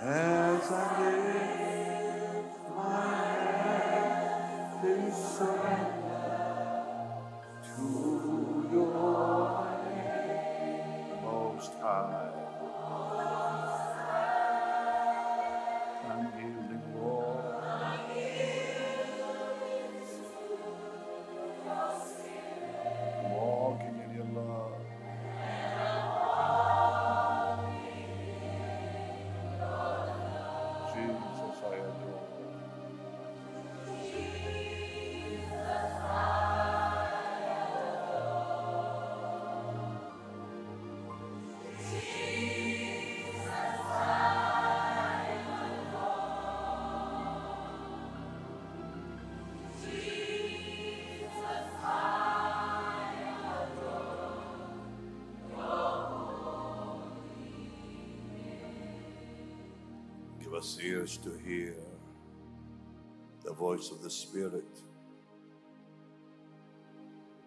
As I lift my hand in surrender to your name, Most High. Us ears to hear the voice of the Spirit.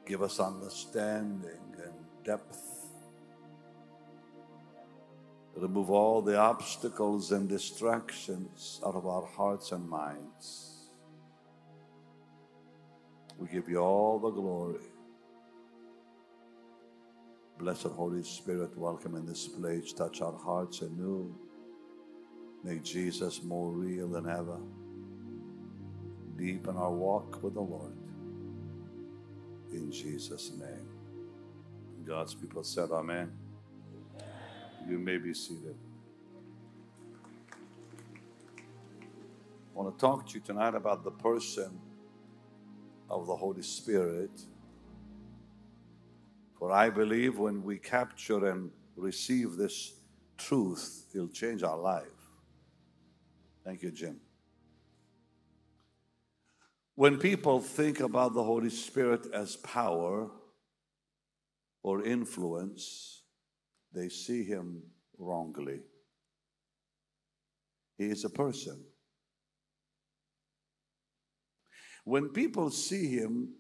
Give us understanding and depth. Remove all the obstacles and distractions out of our hearts and minds. We give you all the glory. Blessed Holy Spirit, welcome in this place. Touch our hearts anew. Make Jesus more real than ever. Deepen our walk with the Lord. In Jesus' name. God's people said, Amen. You may be seated. I want to talk to you tonight about the person of the Holy Spirit. For I believe when we capture and receive this truth, it'll change our life. Thank you, Jim. When people think about the Holy Spirit as power or influence, they see him wrongly. He is a person. When people see him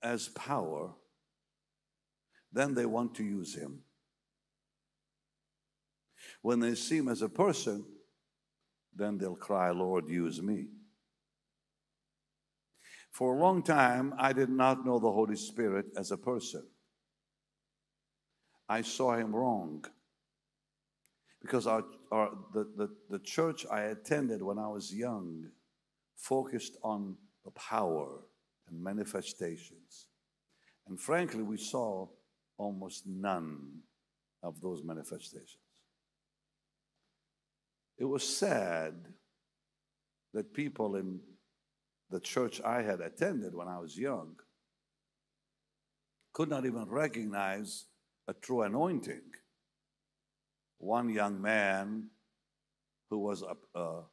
as power, then they want to use him. When they see him as a person, then they'll cry, Lord, use me. For a long time, I did not know the Holy Spirit as a person. I saw him wrong. Because our, our, the, the, the church I attended when I was young focused on the power and manifestations. And frankly, we saw almost none of those manifestations. It was sad that people in the church I had attended when I was young could not even recognize a true anointing. One young man who was a, a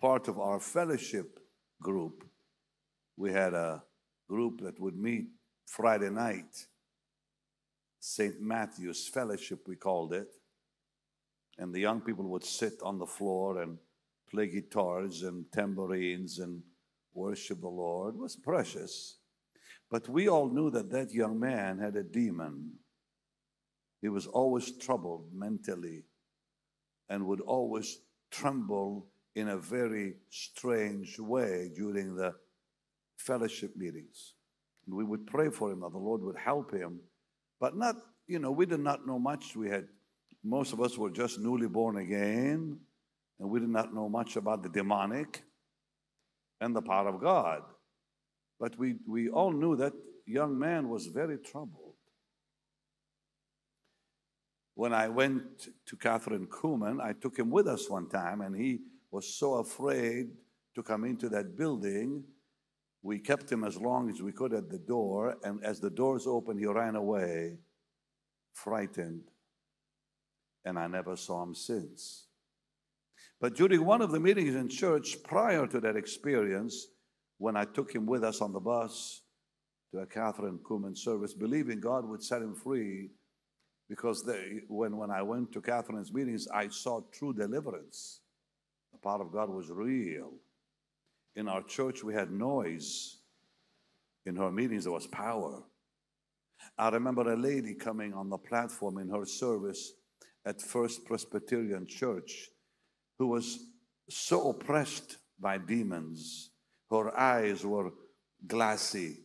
part of our fellowship group, we had a group that would meet Friday night, St. Matthew's Fellowship, we called it. And the young people would sit on the floor and play guitars and tambourines and worship the Lord. It was precious. But we all knew that that young man had a demon. He was always troubled mentally and would always tremble in a very strange way during the fellowship meetings. And we would pray for him that the Lord would help him, but not, you know, we did not know much. We had, most of us were just newly born again, and we did not know much about the demonic and the power of God. But we, we all knew that young man was very troubled. When I went to Kathryn Kuhlman, I took him with us one time, and he was so afraid to come into that building. We kept him as long as we could at the door, and as the doors opened, he ran away, frightened, and I never saw him since. But during one of the meetings in church prior to that experience, when I took him with us on the bus to a Kathryn Kuhlman service, believing God would set him free, because they, when, when I went to Kathryn's meetings, I saw true deliverance. The power of God was real. In our church, we had noise. In her meetings, there was power. I remember a lady coming on the platform in her service at First Presbyterian Church who was so oppressed by demons. Her eyes were glassy,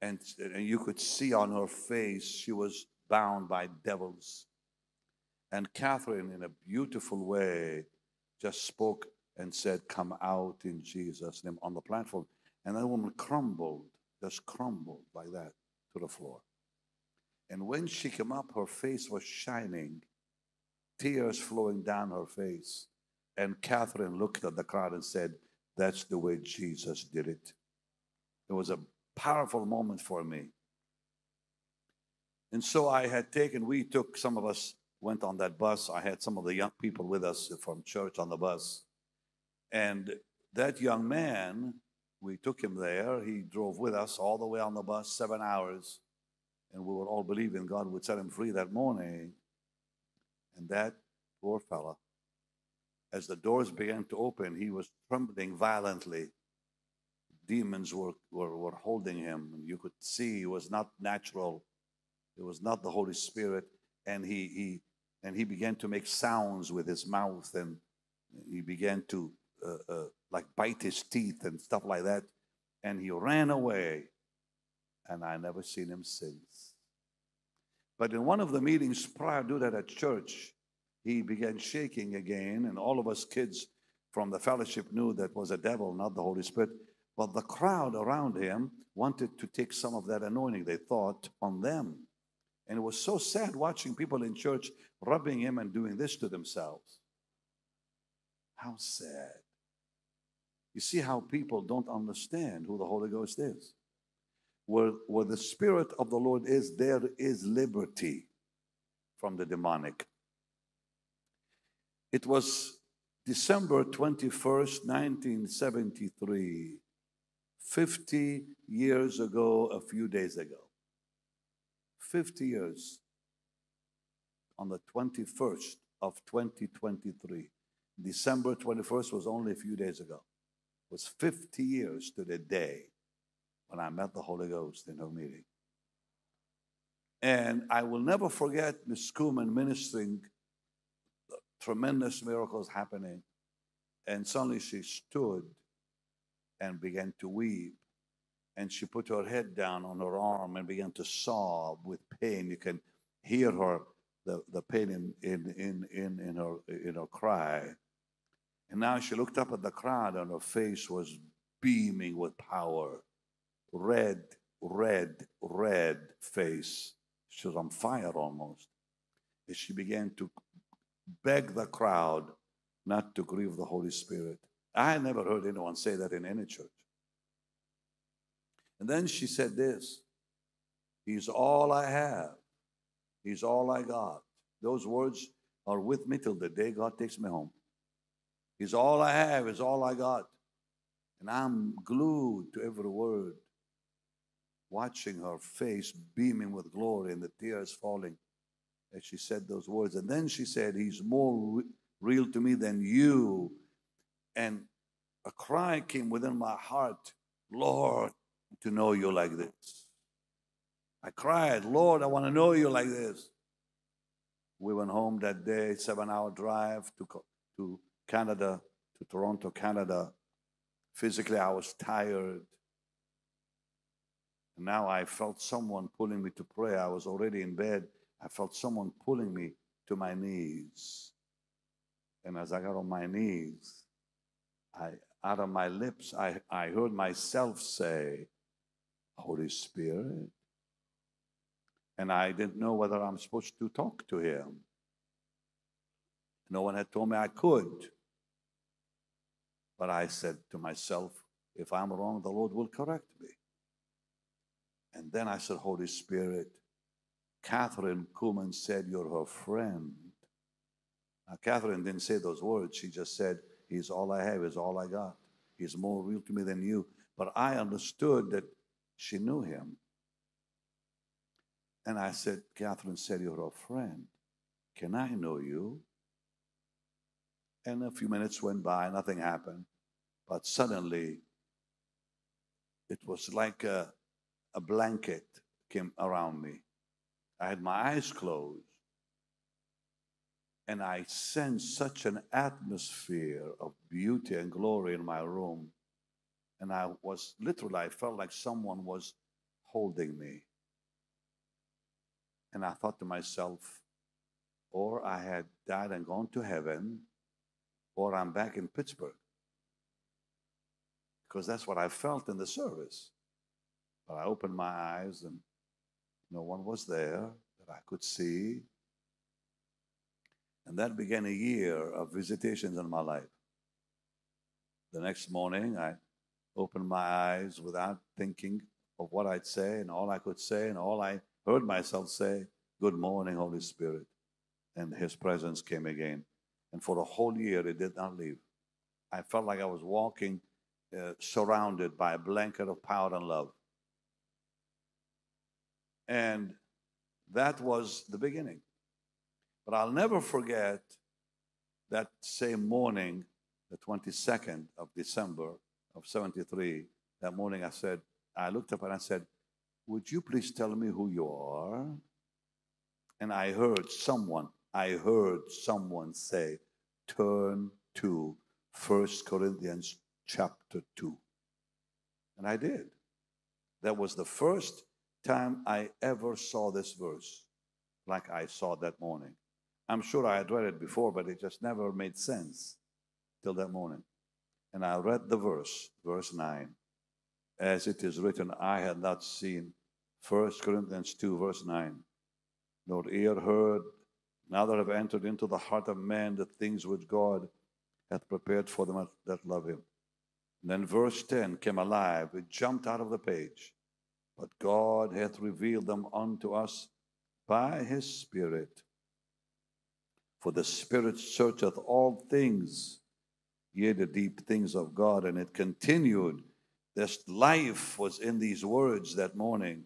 and, and you could see on her face she was bound by devils. And Kathryn, in a beautiful way, just spoke and said, Come out in Jesus' name on the platform. And that woman crumbled, just crumbled like that to the floor. And when she came up, her face was shining, tears flowing down her face. And Kathryn looked at the crowd and said, That's the way Jesus did it. It was a powerful moment for me. And so I had taken, we took, some of us went on that bus. I had some of the young people with us from church on the bus. And that young man, we took him there. He drove with us all the way on the bus, seven hours. And we were all believing God would set him free that morning. And that poor fella, as the doors began to open, he was trembling violently. Demons were, were, were holding him. You could see it was not natural. It was not the Holy Spirit. And he, he, and he began to make sounds with his mouth and he began to uh, uh, like bite his teeth and stuff like that. And he ran away, and I never seen him since. But in one of the meetings prior to that at church, he began shaking again, and all of us kids from the fellowship knew that was a devil, not the Holy Spirit. But the crowd around him wanted to take some of that anointing, they thought, on them. And it was so sad watching people in church rubbing him and doing this to themselves. How sad. You see how people don't understand who the Holy Ghost is. Where, where the Spirit of the Lord is, there is liberty from the demonic. It was December 21st, 1973, 50 years ago, a few days ago. 50 years on the 21st of 2023. December 21st was only a few days ago was 50 years to the day when I met the Holy Ghost in her meeting. And I will never forget Miss Kuhlman ministering uh, tremendous miracles happening. And suddenly she stood and began to weep. And she put her head down on her arm and began to sob with pain. You can hear her, the, the pain in, in, in, in, in, her, in her cry. And now she looked up at the crowd and her face was beaming with power. Red, red, red face. She was on fire almost. And she began to beg the crowd not to grieve the Holy Spirit. I never heard anyone say that in any church. And then she said this He's all I have, He's all I got. Those words are with me till the day God takes me home. He's all I have, is all I got. And I'm glued to every word, watching her face beaming with glory and the tears falling as she said those words. And then she said, He's more re- real to me than you. And a cry came within my heart, Lord, to know you like this. I cried, Lord, I want to know you like this. We went home that day, seven hour drive to, to Canada, to Toronto, Canada. Physically, I was tired. And now I felt someone pulling me to pray. I was already in bed. I felt someone pulling me to my knees. And as I got on my knees, I, out of my lips, I, I heard myself say, Holy Spirit. And I didn't know whether I'm supposed to talk to him. No one had told me I could. But I said to myself, if I'm wrong, the Lord will correct me. And then I said, Holy Spirit, Kathryn Kuhlman said, You're her friend. Now, Kathryn didn't say those words. She just said, He's all I have, He's all I got. He's more real to me than you. But I understood that she knew him. And I said, Kathryn said, You're a friend. Can I know you? And a few minutes went by, nothing happened. But suddenly, it was like a, a blanket came around me. I had my eyes closed. And I sensed such an atmosphere of beauty and glory in my room. And I was literally, I felt like someone was holding me. And I thought to myself, or I had died and gone to heaven, or I'm back in Pittsburgh. Because that's what I felt in the service. But I opened my eyes and no one was there that I could see. And that began a year of visitations in my life. The next morning, I opened my eyes without thinking of what I'd say, and all I could say, and all I heard myself say, Good morning, Holy Spirit. And His presence came again. And for a whole year, it did not leave. I felt like I was walking uh, surrounded by a blanket of power and love. And that was the beginning. But I'll never forget that same morning, the 22nd of December of 73, that morning I said, I looked up and I said, Would you please tell me who you are? And I heard someone, I heard someone say, Turn to First Corinthians chapter 2. And I did. That was the first time I ever saw this verse like I saw that morning. I'm sure I had read it before, but it just never made sense till that morning. And I read the verse, verse 9. As it is written, I had not seen, 1 Corinthians 2, verse 9, nor ear heard, neither have entered into the heart of man the things which God hath prepared for them that love him. And then verse 10 came alive, it jumped out of the page. But God hath revealed them unto us by his Spirit. For the Spirit searcheth all things, yea, the deep things of God. And it continued. This life was in these words that morning.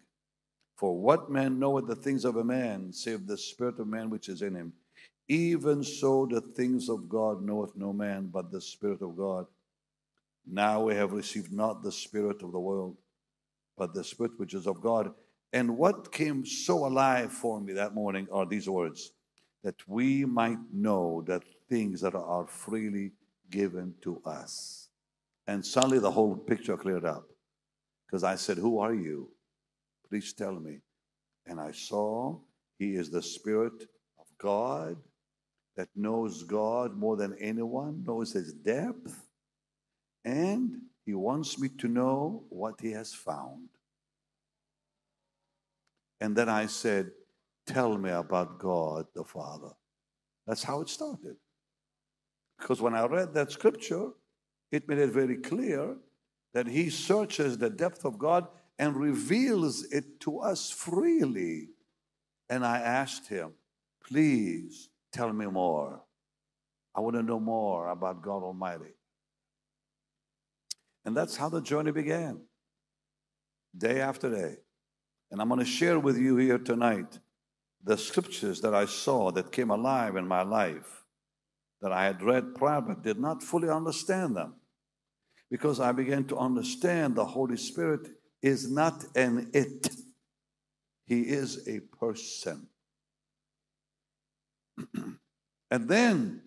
For what man knoweth the things of a man, save the Spirit of man which is in him? Even so, the things of God knoweth no man but the Spirit of God. Now we have received not the Spirit of the world but the Spirit which is of God. And what came so alive for me that morning are these words that we might know that things that are freely given to us. And suddenly the whole picture cleared up because I said, Who are you? Please tell me. And I saw he is the Spirit of God that knows God more than anyone, knows his depth, and he wants me to know what he has found. And then I said, Tell me about God the Father. That's how it started. Because when I read that scripture, it made it very clear that he searches the depth of God and reveals it to us freely. And I asked him, Please tell me more. I want to know more about God Almighty. And that's how the journey began, day after day. And I'm going to share with you here tonight the scriptures that I saw that came alive in my life that I had read prior but did not fully understand them. Because I began to understand the Holy Spirit is not an it, He is a person. and then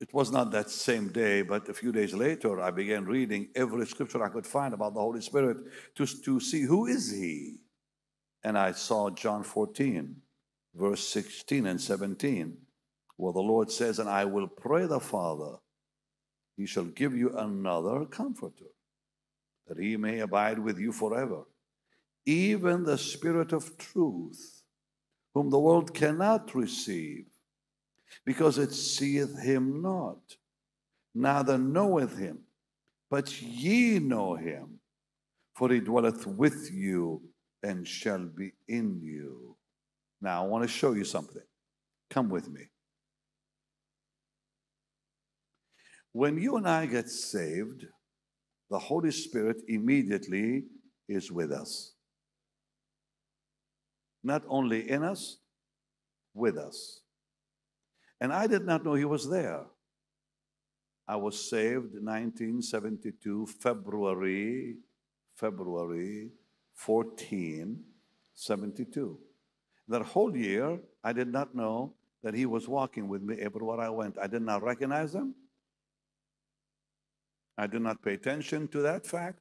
it was not that same day, but a few days later, I began reading every scripture I could find about the Holy Spirit to, to see who is He. And I saw John 14, verse 16 and 17, where the Lord says, And I will pray the Father, He shall give you another comforter, that He may abide with you forever. Even the Spirit of truth, whom the world cannot receive because it seeth him not, neither knoweth him. But ye know him, for he dwelleth with you and shall be in you. Now, I want to show you something. Come with me. When you and I get saved, the Holy Spirit immediately is with us. Not only in us, with us. And I did not know he was there. I was saved 1972, February, February 14, 72. That whole year, I did not know that he was walking with me everywhere I went. I did not recognize him. I did not pay attention to that fact.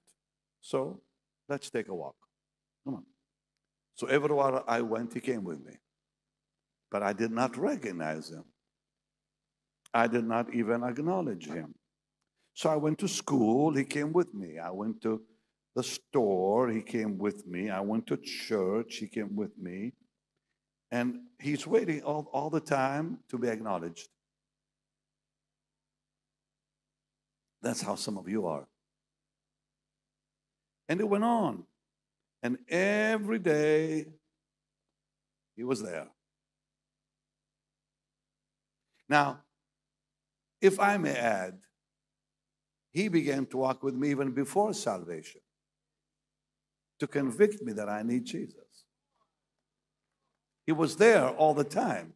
So let's take a walk. Come on. So everywhere I went, he came with me. But I did not recognize him. I did not even acknowledge him. So I went to school, he came with me. I went to the store, he came with me. I went to church, he came with me. And he's waiting all, all the time to be acknowledged. That's how some of you are. And it went on. And every day he was there. Now, if I may add, he began to walk with me even before salvation to convict me that I need Jesus. He was there all the time.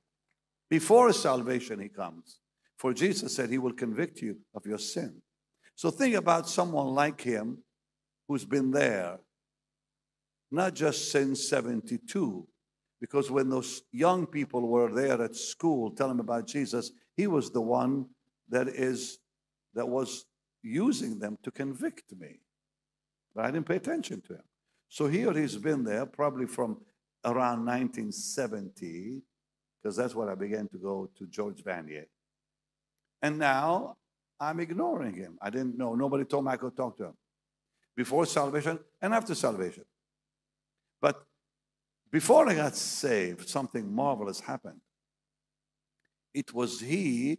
Before salvation, he comes. For Jesus said he will convict you of your sin. So think about someone like him who's been there, not just since 72, because when those young people were there at school telling them about Jesus, he was the one that is that was using them to convict me. But I didn't pay attention to him. So here he's been there probably from around 1970, because that's when I began to go to George Vanier. And now I'm ignoring him. I didn't know. Nobody told me I could talk to him before salvation and after salvation. But before I got saved, something marvelous happened. It was he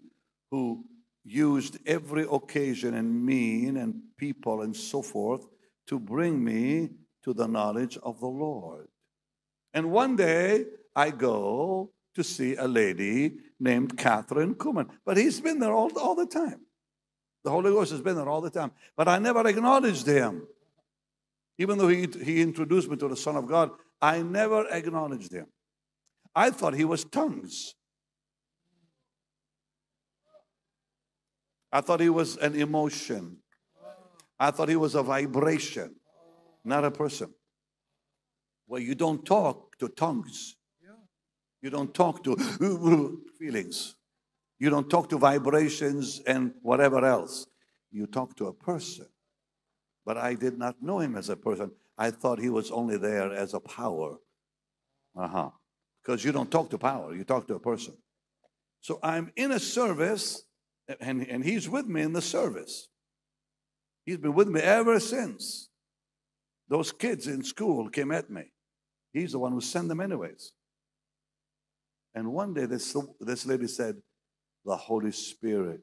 who used every occasion and mean and people and so forth to bring me to the knowledge of the Lord. And one day I go to see a lady named Kathryn Kuhlman, but he's been there all, all the time. The Holy Ghost has been there all the time, but I never acknowledged him. Even though he, he introduced me to the Son of God, I never acknowledged him. I thought he was tongues. I thought he was an emotion. I thought he was a vibration, not a person. Well, you don't talk to tongues. You don't talk to feelings. You don't talk to vibrations and whatever else. You talk to a person. But I did not know him as a person. I thought he was only there as a power. Uh huh. Because you don't talk to power, you talk to a person. So I'm in a service and, and he's with me in the service. He's been with me ever since. Those kids in school came at me. He's the one who sent them, anyways. And one day, this, this lady said, The Holy Spirit,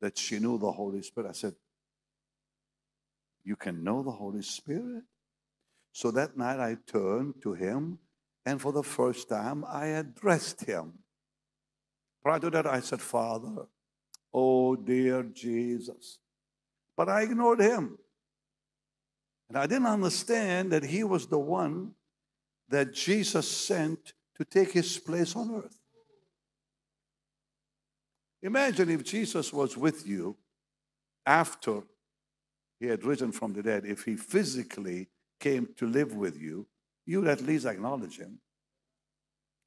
that she knew the Holy Spirit. I said, You can know the Holy Spirit? So that night, I turned to him, and for the first time, I addressed him. Prior to that, I said, Father, oh dear Jesus. But I ignored him. And I didn't understand that he was the one that Jesus sent to take his place on earth. Imagine if Jesus was with you after he had risen from the dead, if he physically came to live with you, you would at least acknowledge him.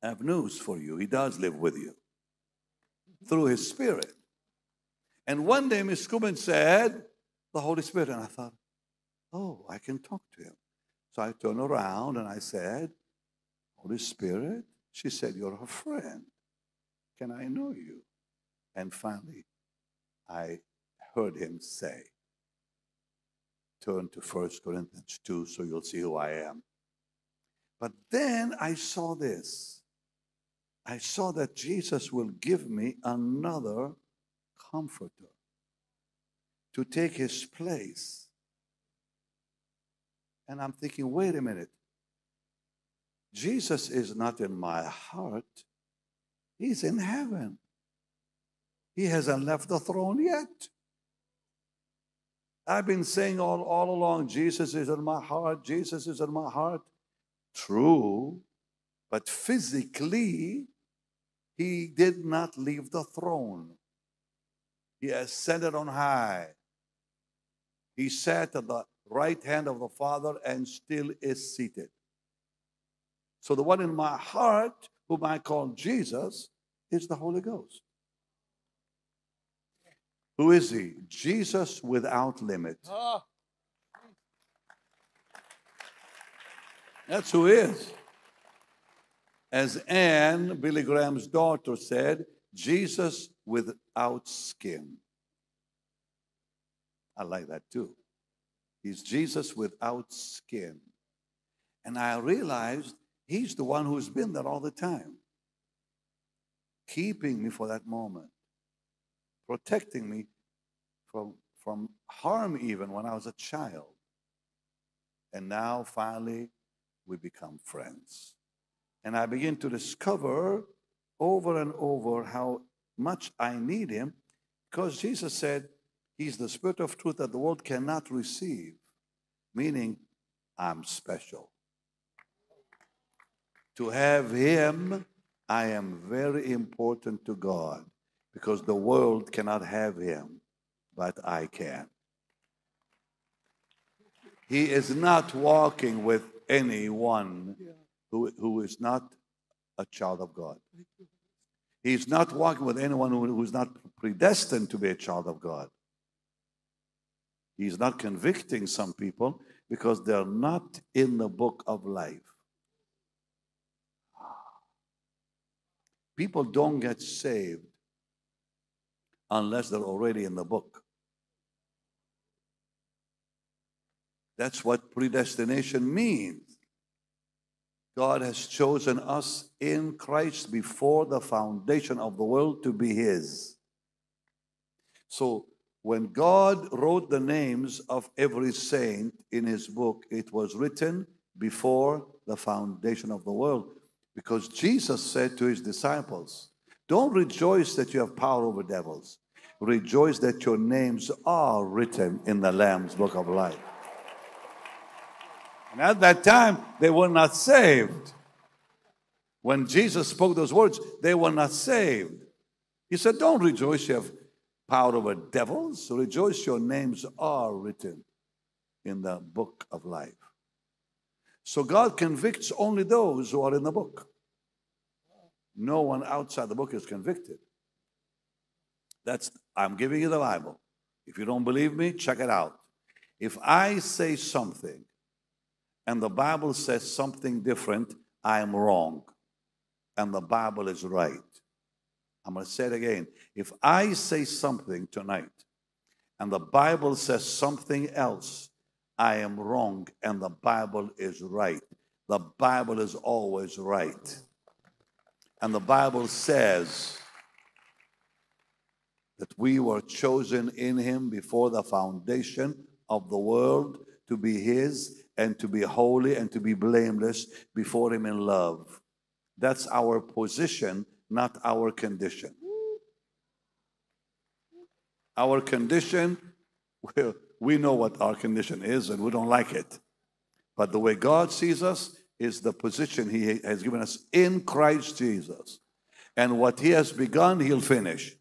I have news for you. He does live with you through his spirit. And one day Miss Kuhlman said, the Holy Spirit. And I thought, oh, I can talk to him. So I turned around and I said, Holy Spirit. She said, You're a friend. Can I know you? And finally, I heard him say, Turn to 1 Corinthians 2 so you'll see who I am. But then I saw this. I saw that Jesus will give me another comforter to take his place. And I'm thinking, wait a minute. Jesus is not in my heart, he's in heaven. He hasn't left the throne yet. I've been saying all, all along, Jesus is in my heart, Jesus is in my heart. True, but physically, he did not leave the throne. He ascended on high. He sat at the right hand of the Father and still is seated. So the one in my heart whom I call Jesus, is the Holy Ghost. Who is he? Jesus without limit. Ah, That's who he is. As Anne, Billy Graham's daughter, said, Jesus without skin. I like that too. He's Jesus without skin. And I realized he's the one who's been there all the time, keeping me for that moment, protecting me from, from harm even when I was a child. And now finally we become friends. And I begin to discover over and over how much I need him because Jesus said, He's the Spirit of truth that the world cannot receive, meaning I'm special. To have Him, I am very important to God because the world cannot have Him, but I can. He is not walking with anyone who, who is not a child of God. He's not walking with anyone who, who's not predestined to be a child of God. He's not convicting some people because they're not in the book of life. People don't get saved unless they're already in the book. That's what predestination means. God has chosen us in Christ before the foundation of the world to be His. So when God wrote the names of every saint in His book, it was written before the foundation of the world. Because Jesus said to His disciples, Don't rejoice that you have power over devils, rejoice that your names are written in the Lamb's book of life. And at that time, they were not saved. When Jesus spoke those words, they were not saved. He said, Don't rejoice, you have power over devils. Rejoice, your names are written in the book of life. So God convicts only those who are in the book. No one outside the book is convicted. That's, I'm giving you the Bible. If you don't believe me, check it out. If I say something and the Bible says something different, I am wrong. And the Bible is right. I'm going to say it again. If I say something tonight and the Bible says something else, I am wrong and the Bible is right. The Bible is always right. And the Bible says that we were chosen in Him before the foundation of the world to be His and to be holy and to be blameless before Him in love. That's our position, not our condition. Our condition, well, we know what our condition is and we don't like it. But the way God sees us is the position He has given us in Christ Jesus. And what He has begun, He'll finish.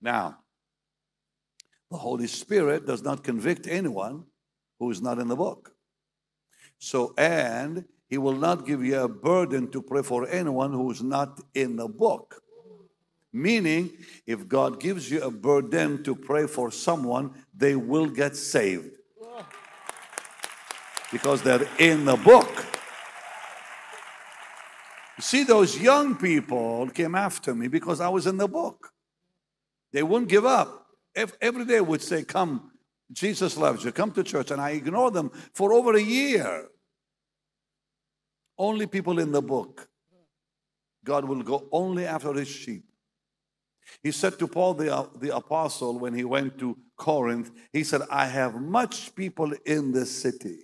Now, the Holy Spirit does not convict anyone who is not in the book. So, and He will not give you a burden to pray for anyone who is not in the book. Meaning, if God gives you a burden to pray for someone, they will get saved because they're in the book. You see, those young people came after me because I was in the book. They wouldn't give up. Ev- Every day would say, Come, Jesus loves you, come to church. And I ignored them for over a year. Only people in the book. God will go only after his sheep. He said to Paul the, uh, the apostle when he went to Corinth, he said, I have much people in this city.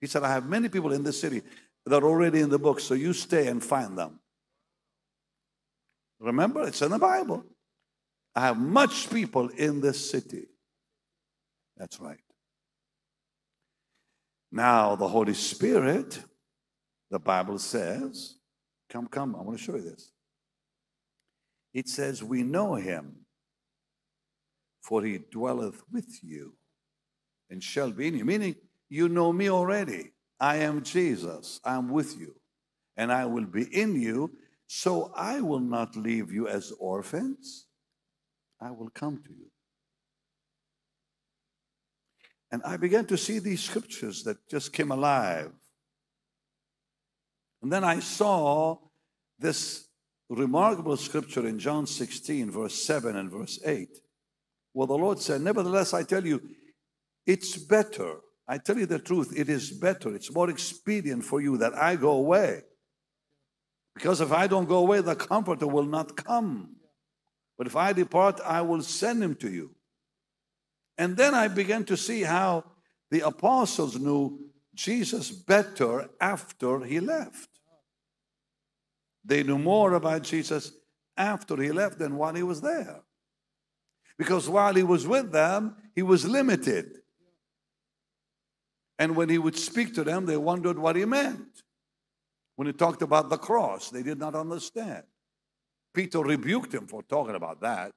He said, I have many people in this city that are already in the book, so you stay and find them. Remember, it's in the Bible. I have much people in this city. That's right. Now, the Holy Spirit, the Bible says, come, come, I want to show you this. It says, We know him, for he dwelleth with you and shall be in you. Meaning, you know me already. I am Jesus. I'm with you. and I will be in you. So I will not leave you as orphans. I will come to you. And I began to see these scriptures that just came alive. And then I saw this remarkable scripture in John 16, verse 7 and verse 8, where the Lord said, Nevertheless, I tell you, it's better. I tell you the truth, it is better, it's more expedient for you that I go away. Because if I don't go away, the Comforter will not come. But if I depart, I will send him to you. And then I began to see how the apostles knew Jesus better after he left. They knew more about Jesus after he left than while he was there. Because while he was with them, he was limited. And when he would speak to them, they wondered what he meant. When he talked about the cross, they did not understand. Peter rebuked him for talking about that.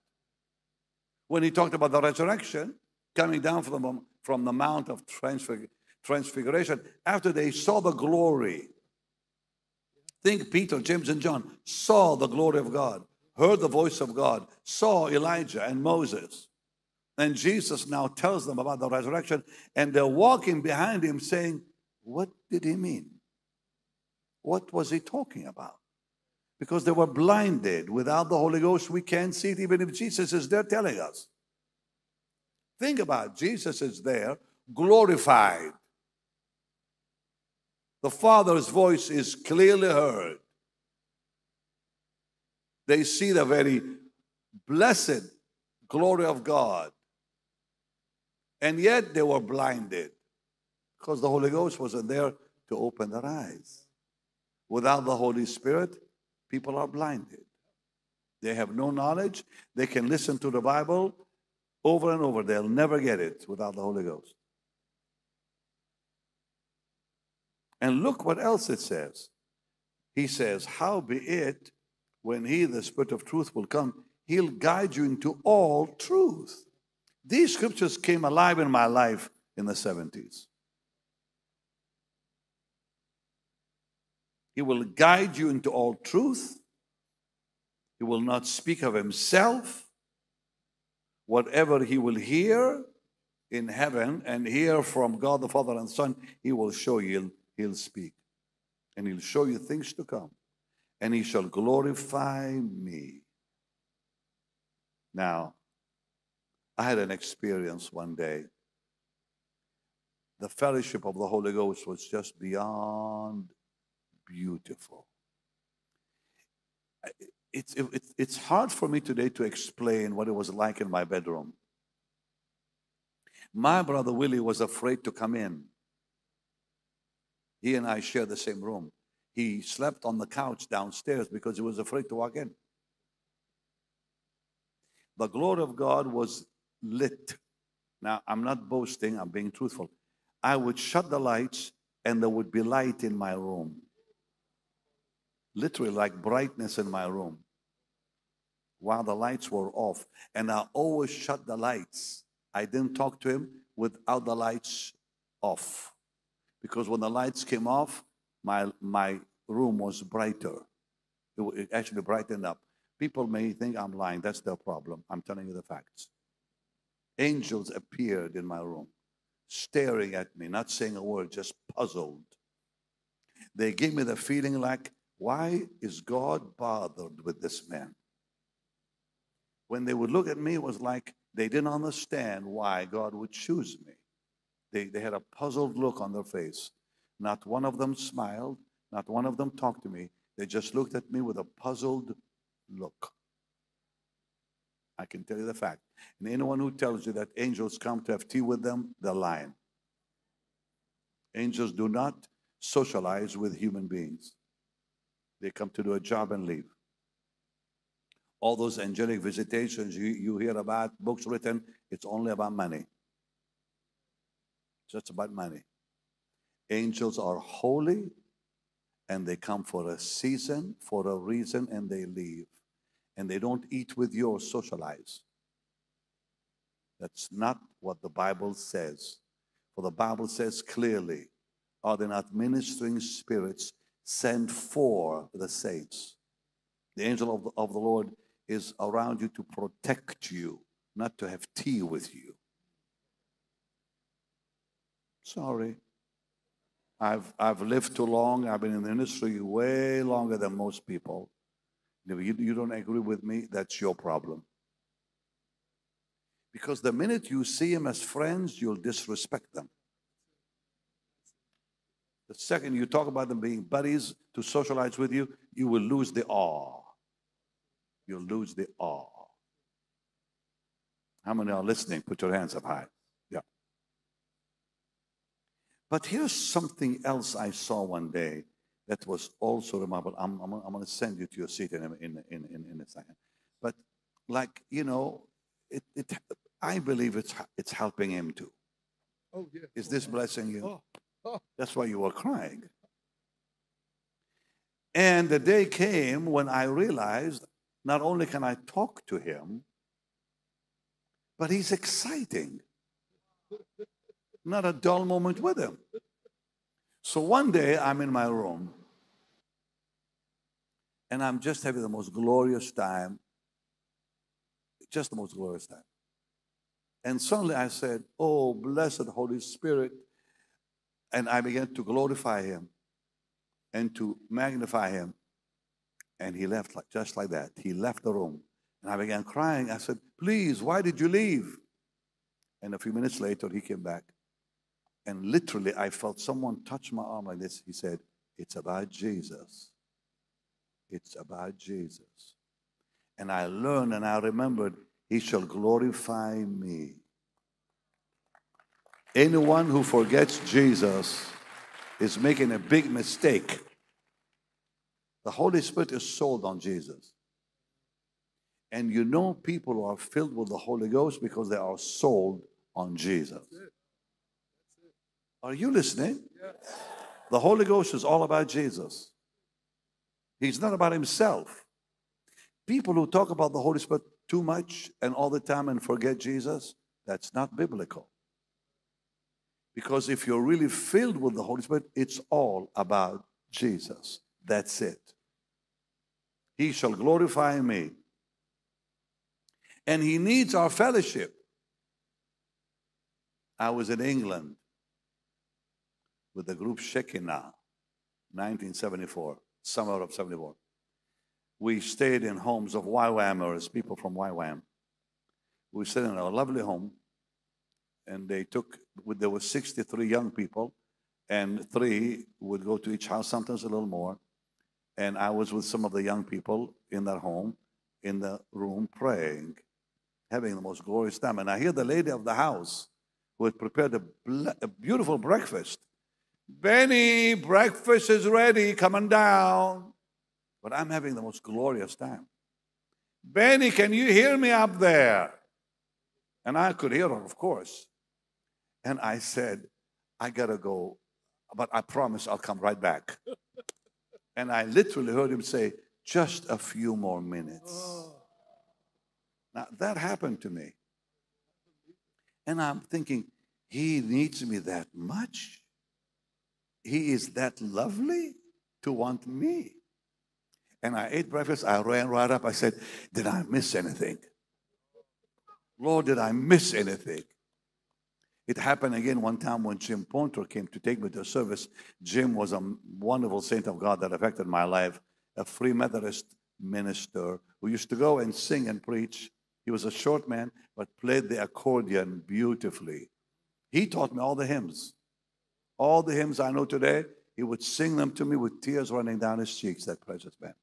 When he talked about the resurrection, coming down from the, from the Mount of Transfiguration, after they saw the glory, think Peter, James, and John saw the glory of God, heard the voice of God, saw Elijah and Moses. And Jesus now tells them about the resurrection, and they're walking behind him saying, What did he mean? What was he talking about? Because they were blinded. Without the Holy Ghost, we can't see it, even if Jesus is there telling us. Think about it. Jesus is there, glorified. The Father's voice is clearly heard. They see the very blessed glory of God. And yet they were blinded because the Holy Ghost wasn't there to open their eyes. Without the Holy Spirit, people are blinded. They have no knowledge. They can listen to the Bible over and over. They'll never get it without the Holy Ghost. And look what else it says. He says, How be it when he, the Spirit of truth, will come, he'll guide you into all truth. These scriptures came alive in my life in the 70s. He will guide you into all truth. He will not speak of himself. Whatever he will hear in heaven and hear from God the Father and Son, he will show you he'll speak. And he'll show you things to come. And he shall glorify me. Now, I had an experience one day. The fellowship of the Holy Ghost was just beyond beautiful. It's, it, it's hard for me today to explain what it was like in my bedroom. My brother Willie was afraid to come in. He and I share the same room. He slept on the couch downstairs because he was afraid to walk in. The glory of God was lit. Now, I'm not boasting, I'm being truthful. I would shut the lights and there would be light in my room. Literally, like brightness in my room while the lights were off. And I always shut the lights. I didn't talk to him without the lights off because when the lights came off, my, my room was brighter. It, it actually brightened up. People may think I'm lying. That's their problem. I'm telling you the facts. Angels appeared in my room, staring at me, not saying a word, just puzzled. They gave me the feeling like, why is God bothered with this man? When they would look at me, it was like they didn't understand why God would choose me. They, they had a puzzled look on their face. Not one of them smiled, not one of them talked to me. They just looked at me with a puzzled look. I can tell you the fact. And anyone who tells you that angels come to have tea with them, they're lying. Angels do not socialize with human beings, they come to do a job and leave. All those angelic visitations you, you hear about, books written, it's only about money. It's just about money. Angels are holy and they come for a season, for a reason, and they leave. And they don't eat with you or socialize. That's not what the Bible says. For the Bible says clearly, are they not ministering spirits sent for the saints. The angel of the, of the Lord is around you to protect you, not to have tea with you. Sorry. I've, I've lived too long. I've been in the industry way longer than most people. If you, you don't agree with me, that's your problem. Because the minute you see them as friends, you'll disrespect them. The second you talk about them being buddies to socialize with you, you will lose the awe. You'll lose the awe. How many are listening? Put your hands up high. Yeah. But here's something else I saw one day that was also remarkable. I'm, I'm, I'm going to send you to your seat in, in, in, in, a second. But, like, you know, it, it, I believe it's, it's helping him too. Oh, yeah. Is this oh, blessing you? Oh, oh. That's why you were crying. And the day came when I realized not only can I talk to him, but he's exciting. Not a dull moment with him. So one day I'm in my room and I'm just having the most glorious time. Just the most glorious time. And suddenly I said, Oh, blessed Holy Spirit. And I began to glorify him and to magnify him. And he left like, just like that. He left the room. And I began crying. I said, Please, why did you leave? And a few minutes later, he came back. And literally, I felt someone touch my arm like this. He said, It's about Jesus. It's about Jesus. And I learned and I remembered, He shall glorify me. Anyone who forgets Jesus is making a big mistake. The Holy Spirit is sold on Jesus. And you know people who are filled with the Holy Ghost because they are sold on Jesus. Are you listening? The Holy Ghost is all about Jesus. He's not about himself. People who talk about the Holy Spirit too much and all the time and forget Jesus, that's not biblical. Because if you're really filled with the Holy Spirit, it's all about Jesus. That's it. He shall glorify me. And he needs our fellowship. I was in England with the group Shekinah, 1974, summer of 74. We stayed in homes of YWAMers, people from YWAM. We stayed in a lovely home, and they took, there were 63 young people, and three would go to each house, sometimes a little more. And I was with some of the young people in their home, in the room, praying, having the most glorious time. And I hear the lady of the house who had prepared a, a beautiful breakfast. Benny, breakfast is ready, coming down. But I'm having the most glorious time. Benny, can you hear me up there? And I could hear her, of course. And I said, I gotta go, but I promise I'll come right back. and I literally heard him say, just a few more minutes. Oh. Now, that happened to me. And I'm thinking, he needs me that much? He is that lovely to want me? And I ate breakfast. I ran right up. I said, Did I miss anything? Lord, did I miss anything? It happened again one time when Jim Poynter came to take me to service. Jim was a wonderful saint of God that affected my life, a free Methodist minister who used to go and sing and preach. He was a short man, but played the accordion beautifully. He taught me all the hymns. All the hymns I know today, he would sing them to me with tears running down his cheeks, that precious man.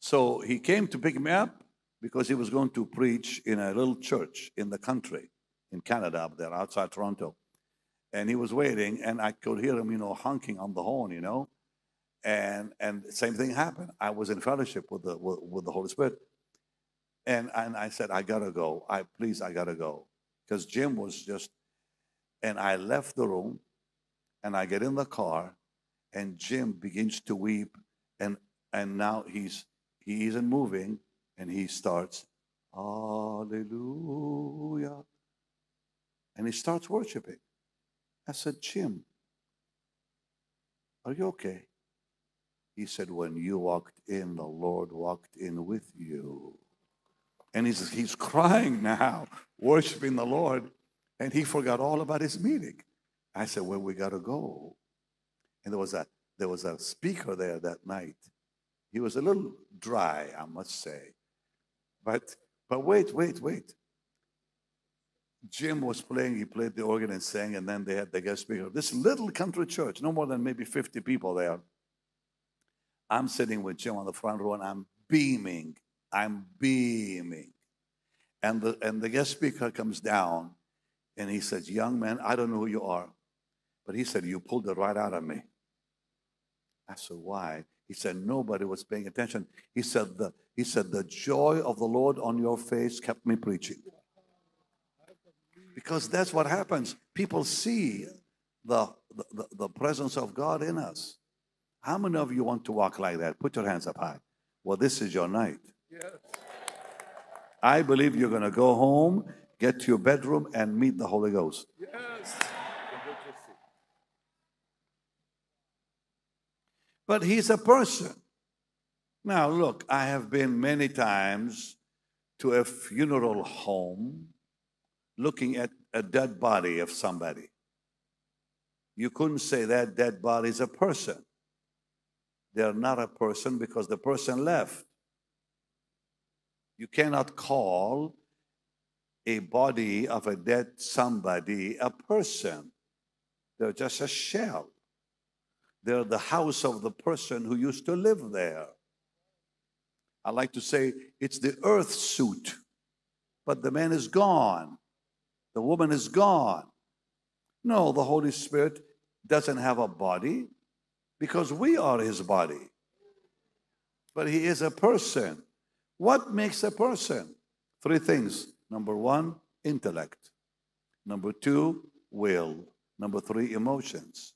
So he came to pick me up because he was going to preach in a little church in the country, in Canada, up there outside Toronto. And he was waiting, and I could hear him, you know, honking on the horn, you know. And and same thing happened. I was in fellowship with the with, with the Holy Spirit, and and I said, I gotta go. I please, I gotta go, because Jim was just. And I left the room, and I get in the car, and Jim begins to weep, and and now he's he isn't moving, and he starts, Hallelujah. And he starts worshiping. I said, Jim, Are you okay? He said, When you walked in, the Lord walked in with you. And he's, he's crying now, worshiping the Lord. And he forgot all about his meeting. I said, Well, we got to go. And there was, a, there was a speaker there that night. He was a little dry, I must say. But, but wait, wait, wait. Jim was playing, he played the organ and sang, and then they had the guest speaker. This little country church, no more than maybe 50 people there. I'm sitting with Jim on the front row and I'm beaming. I'm beaming. And the, and the guest speaker comes down and he says, Young man, I don't know who you are. But he said, You pulled it right out of me. I said, Why? He said, Nobody was paying attention. He said, The, he said, the joy of the Lord on your face kept me preaching. Because that's what happens. People see the, the, the presence of God in us. How many of you want to walk like that? Put your hands up high. Well, this is your night. Yes. I believe you're going to go home, get to your bedroom, and meet the Holy Ghost. Yes. But he's a person. Now, look, I have been many times to a funeral home looking at a dead body of somebody. You couldn't say that dead body is a person. They're not a person because the person left. You cannot call a body of a dead somebody a person. They're just a shell. They're the house of the person who used to live there. I like to say it's the earth suit, but the man is gone. The woman is gone. No, the Holy Spirit doesn't have a body because we are his body. But he is a person. What makes a person? Three things. Number one, intellect. Number two, will. Number three, emotions.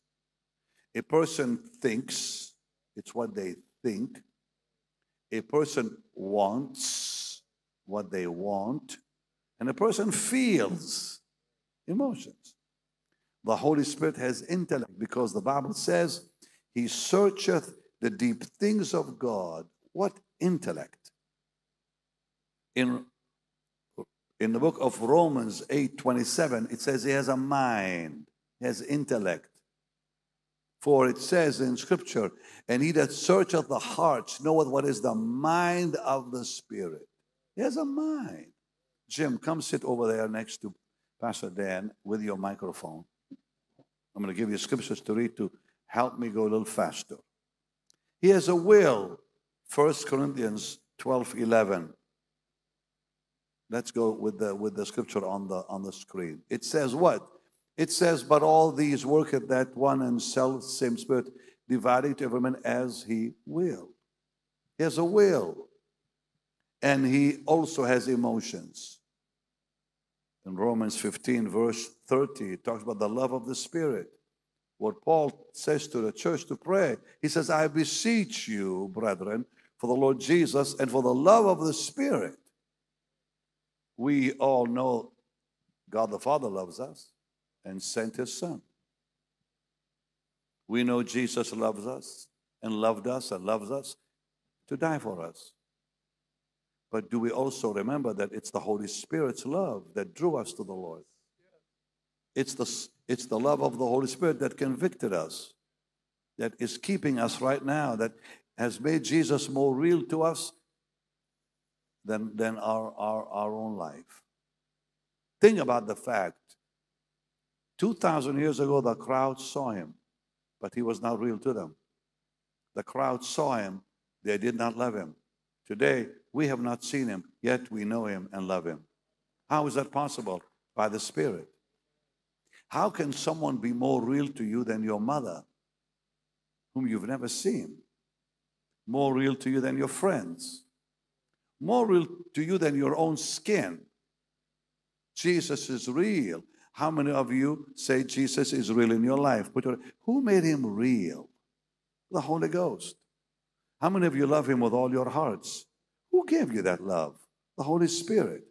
A person thinks, it's what they think. A person wants what they want. And a person feels emotions. The Holy Spirit has intellect because the Bible says he searcheth the deep things of God. What intellect? In, in the book of Romans 8 27, it says he has a mind, he has intellect. For it says in Scripture, and he that searcheth the hearts knoweth what is the mind of the Spirit. He has a mind. Jim, come sit over there next to Pastor Dan with your microphone. I'm going to give you scriptures to read to help me go a little faster. He has a will. 1 Corinthians 12 11. Let's go with the with the scripture on the on the screen. It says what? It says, But all these work at that one and self same spirit, dividing to every man as he will. He has a will. And he also has emotions. In Romans 15, verse 30, it talks about the love of the Spirit. What Paul says to the church to pray, he says, I beseech you, brethren, for the Lord Jesus and for the love of the Spirit. We all know God the Father loves us and sent his Son. We know Jesus loves us and loved us and loves us to die for us. But do we also remember that it's the Holy Spirit's love that drew us to the Lord? It's the, it's the love of the Holy Spirit that convicted us, that is keeping us right now, that has made Jesus more real to us than, than our, our, our own life. Think about the fact 2,000 years ago, the crowd saw him, but he was not real to them. The crowd saw him, they did not love him. Today, we have not seen him, yet we know him and love him. How is that possible? By the Spirit. How can someone be more real to you than your mother, whom you've never seen? More real to you than your friends? More real to you than your own skin? Jesus is real. How many of you say Jesus is real in your life? Your, who made him real? The Holy Ghost. How many of you love him with all your hearts? Who gave you that love? The Holy Spirit.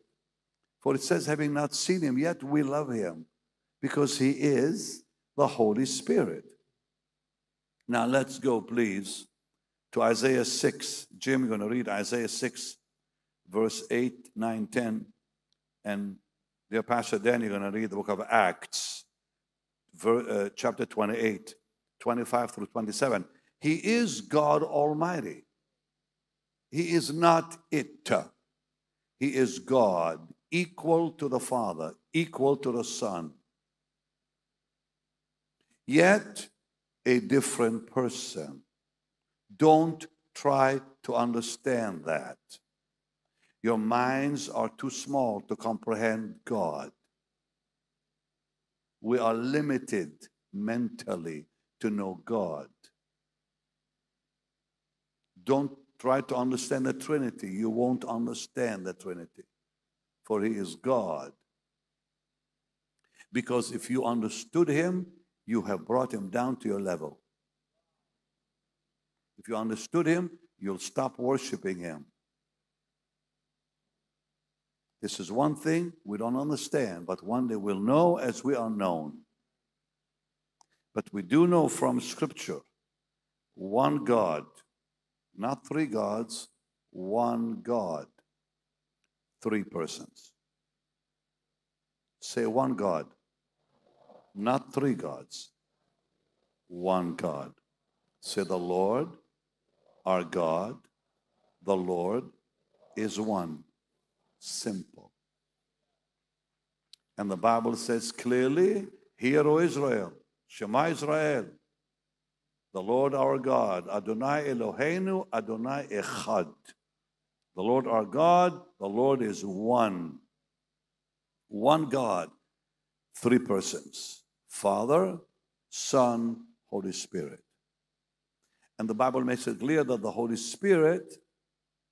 For it says, having not seen him yet, we love him because he is the Holy Spirit. Now let's go, please, to Isaiah 6. Jim, you're going to read Isaiah 6, verse 8, 9, 10. And dear Pastor Dan, you're going to read the book of Acts, uh, chapter 28, 25 through 27. He is God Almighty. He is not it. He is God, equal to the Father, equal to the Son. Yet a different person. Don't try to understand that. Your minds are too small to comprehend God. We are limited mentally to know God. Don't try to understand the Trinity. You won't understand the Trinity, for He is God. Because if you understood Him, you have brought Him down to your level. If you understood Him, you'll stop worshiping Him. This is one thing we don't understand, but one day we'll know as we are known. But we do know from Scripture one God, not three gods, one God, three persons. Say one God, not three gods, one God. Say the Lord, our God, the Lord is one. Simple. And the Bible says clearly, Hear, O Israel, Shema Israel, the Lord our God, Adonai Eloheinu, Adonai Echad. The Lord our God, the Lord is one. One God, three persons Father, Son, Holy Spirit. And the Bible makes it clear that the Holy Spirit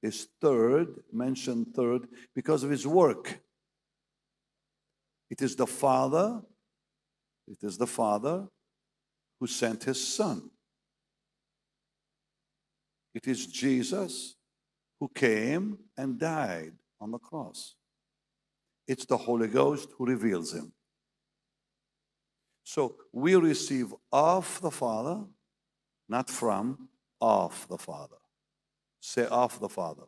is third, mentioned third, because of his work. It is the Father, it is the Father who sent his Son. It is Jesus who came and died on the cross. It's the Holy Ghost who reveals him. So we receive of the Father, not from, of the Father. Say of the Father.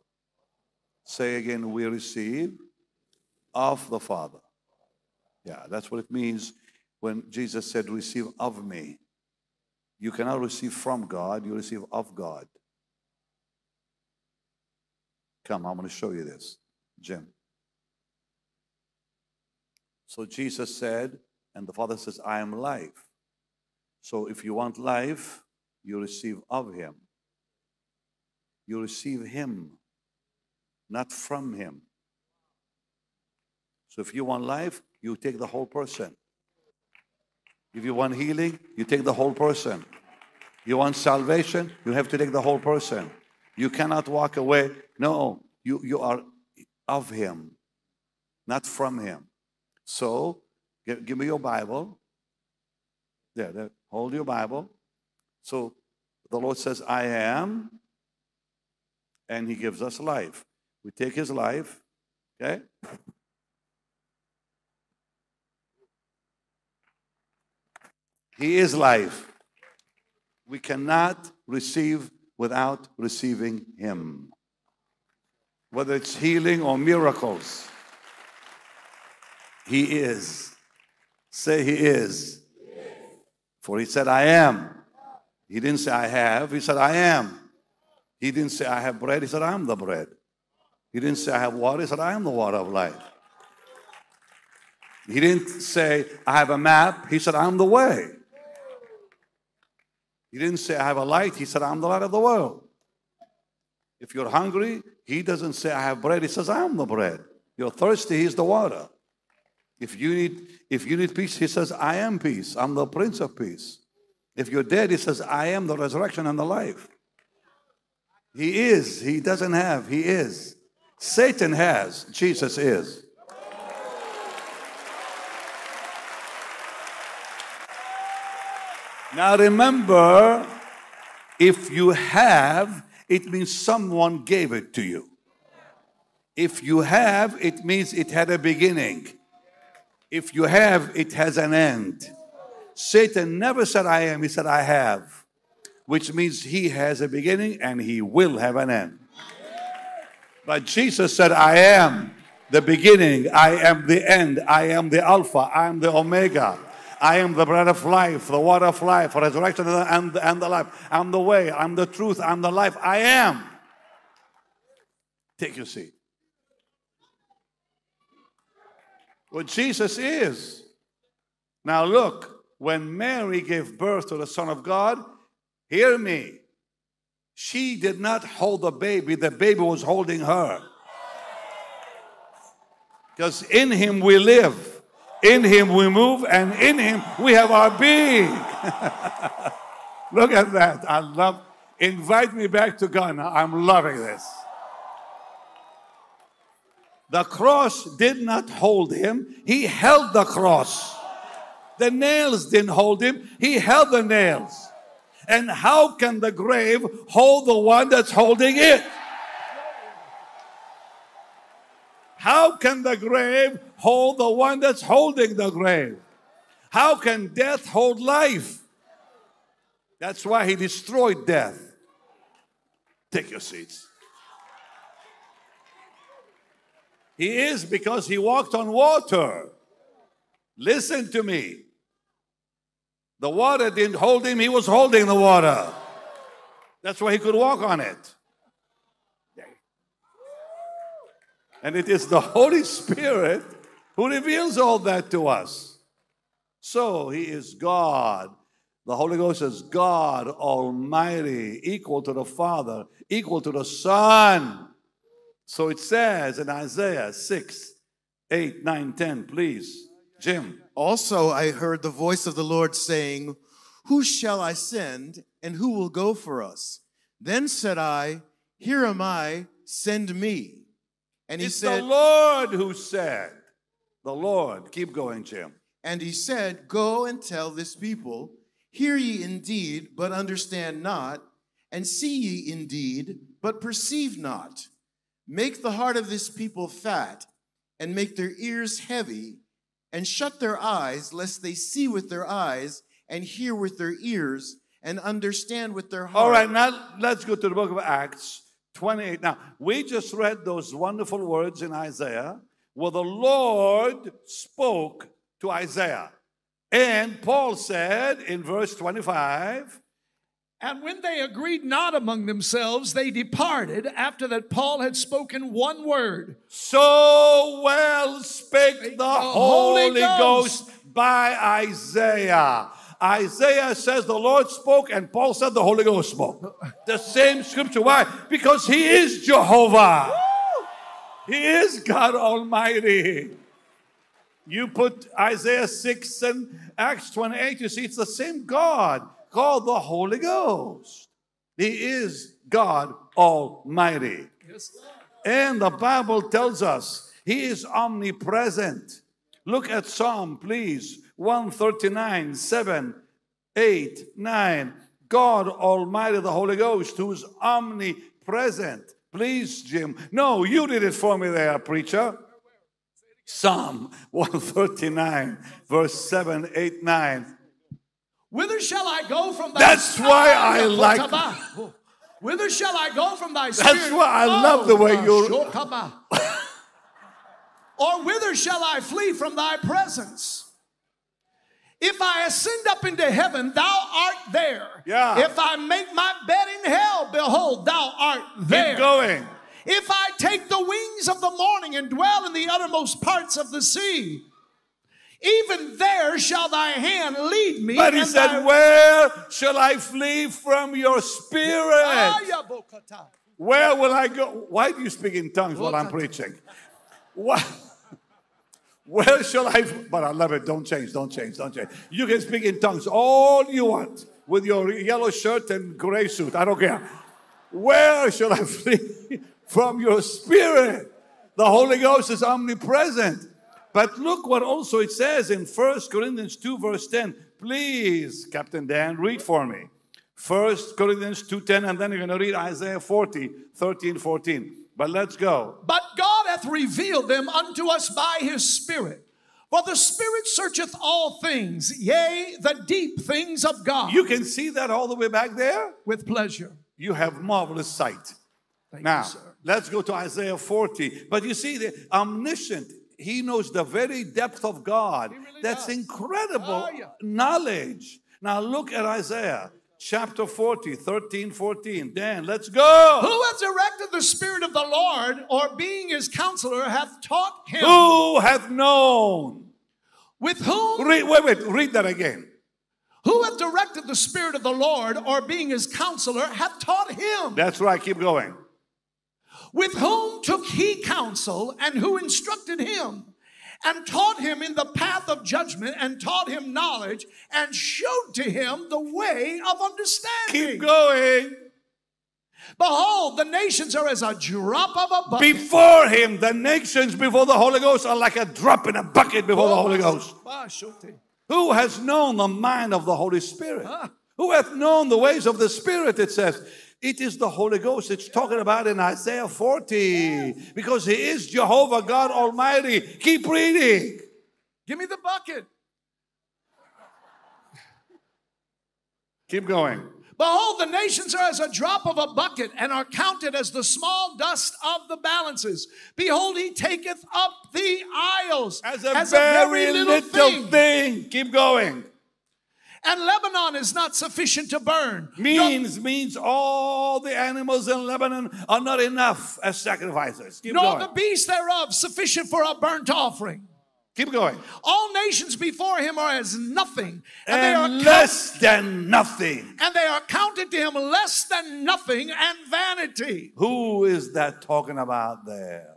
Say again, we receive of the Father. Yeah, that's what it means when Jesus said, receive of me. You cannot receive from God, you receive of God. Come, I'm going to show you this, Jim. So Jesus said, and the Father says, I am life. So if you want life, you receive of Him you receive Him, not from Him. So if you want life, you take the whole person. If you want healing, you take the whole person. You want salvation, you have to take the whole person. You cannot walk away. No, you, you are of Him, not from Him. So, give, give me your Bible. There, there, hold your Bible. So, the Lord says, I am and he gives us life. We take his life, okay? He is life. We cannot receive without receiving him. Whether it's healing or miracles, he is. Say he is. For he said, I am. He didn't say I have, he said, I am. He didn't say, I have bread. He said, I am the bread. He didn't say, I have water. He said, I am the water of life. He didn't say, I have a map. He said, I'm the way. He didn't say, I have a light. He said, I'm the light of the world. If you're hungry, he doesn't say, I have bread. He says, I am the bread. You're thirsty, he's the water. If you need, if you need peace, he says, I am peace. I'm the Prince of Peace. If you're dead, he says, I am the resurrection and the life. He is. He doesn't have. He is. Satan has. Jesus is. Now remember, if you have, it means someone gave it to you. If you have, it means it had a beginning. If you have, it has an end. Satan never said, I am. He said, I have. which means he has a beginning and he will have an end. But Jesus said, I am the beginning, I am the end, I am the Alpha, I am the Omega. I am the bread of life, the water of life, resurrection and, and the life. I'm the way, I'm the truth, I'm the life. I am. Take your seat. What Jesus is. Now look, when Mary gave birth to the Son of God, hear me. She did not hold the baby, the baby was holding her. Because in him we live. In him we move, and in him we have our being. Look at that. I love. Invite me back to Ghana. I'm loving this. The cross did not hold him, he held the cross. The nails didn't hold him, he held the nails. And how can the grave hold the one that's holding it? How can the grave hold the one that's holding the grave? How can death hold life? That's why he destroyed death. Take your seats. He is because he walked on water. Listen to me. The water didn't hold him, he was holding the water. That's why he could walk on it. And it is the Holy Spirit who reveals all that to us. So he is God. The Holy Ghost is God Almighty, equal to the Father, equal to the Son. So it says in Isaiah 6, 8, 9, 10, please. Jim. Also, I heard the voice of the Lord saying, Who shall I send, and who will go for us? Then said I, Here am I, send me. And he it's said, the Lord who said, the Lord. Keep going, Jim. And he said, Go and tell this people, hear ye indeed, but understand not, and see ye indeed, but perceive not. Make the heart of this people fat, and make their ears heavy, and shut their eyes, lest they see with their eyes, and hear with their ears, and understand with their heart. All right, now let's go to the book of Acts. 28. Now, we just read those wonderful words in Isaiah where the Lord spoke to Isaiah. And Paul said in verse 25, and when they agreed not among themselves, they departed after that Paul had spoken one word. So well spake the, the Holy, Holy Ghost. Ghost by Isaiah. Isaiah says the Lord spoke, and Paul said the Holy Ghost spoke. The same scripture. Why? Because He is Jehovah. He is God Almighty. You put Isaiah 6 and Acts 28, you see, it's the same God called the Holy Ghost. He is God Almighty. And the Bible tells us He is omnipresent. Look at Psalm, please. 139, 7, 8, 9. God Almighty, the Holy Ghost, who's omnipresent. Please, Jim. No, you did it for me there, preacher. Psalm 139, verse 7, 8, 9. Whither shall I go from thy That's why I oh, like. Whither shall I go from thy spirit? That's why I love oh, the way you. or whither shall I flee from thy presence? If I ascend up into heaven, thou art there. Yeah. If I make my bed in hell, behold, thou art there. Keep going. If I take the wings of the morning and dwell in the uttermost parts of the sea, even there shall thy hand lead me. But he said, thy... Where shall I flee from your spirit? Ah, Where will I go? Why do you speak in tongues while I'm preaching? What? Where shall I? But I love it. Don't change, don't change, don't change. You can speak in tongues all you want with your yellow shirt and gray suit. I don't care. Where shall I flee from your spirit? The Holy Ghost is omnipresent. But look what also it says in 1 Corinthians 2, verse 10. Please, Captain Dan, read for me. 1 Corinthians 2:10, and then you're going to read Isaiah 40, 13, 14. But let's go. But God hath revealed them unto us by his Spirit. For the Spirit searcheth all things, yea, the deep things of God, You can see that all the way back there. with pleasure. You have marvelous sight. Thank Now, you, sir. let's go to Isaiah 40. But you see, the omniscient, he knows the very depth of God. really That's does. incredible ah, yeah. knowledge. Now, look at Isaiah chapter 40, 13, 14. Dan, let's go. Who has directed the Spirit of the Lord, or being his counselor, hath taught him? Who hath known? With whom? Read, wait, wait, read that again. Who hath directed the Spirit of the Lord, or being his counselor, hath taught him? That's right, keep going. With whom took he counsel, and who instructed him? And taught him in the path of judgment, and taught him knowledge, and showed to him the way of understanding. Keep going. Behold, the nations are as a drop of a bucket. Before him, the nations before the Holy Ghost are like a drop in a bucket before the Holy Ghost. Who has known the mind of the Holy Spirit? Who hath known the ways of the Spirit? It says. It is the Holy Ghost. It's talking about in Isaiah 40 because He is Jehovah God Almighty. Keep reading. Give me the bucket. Keep going. Behold, the nations are as a drop of a bucket and are counted as the small dust of the balances. Behold, he taketh up the isles As a, very, little, thing. Keep going. And Lebanon is not sufficient to burn. Means means all the animals in Lebanon are not enough as sacrifices. Keep Nor going. the beasts thereof sufficient for a burnt offering. Keep going. All nations before him are as nothing, and, they are And count- less than nothing. and they are counted to him less than nothing and vanity. Who is that talking about there?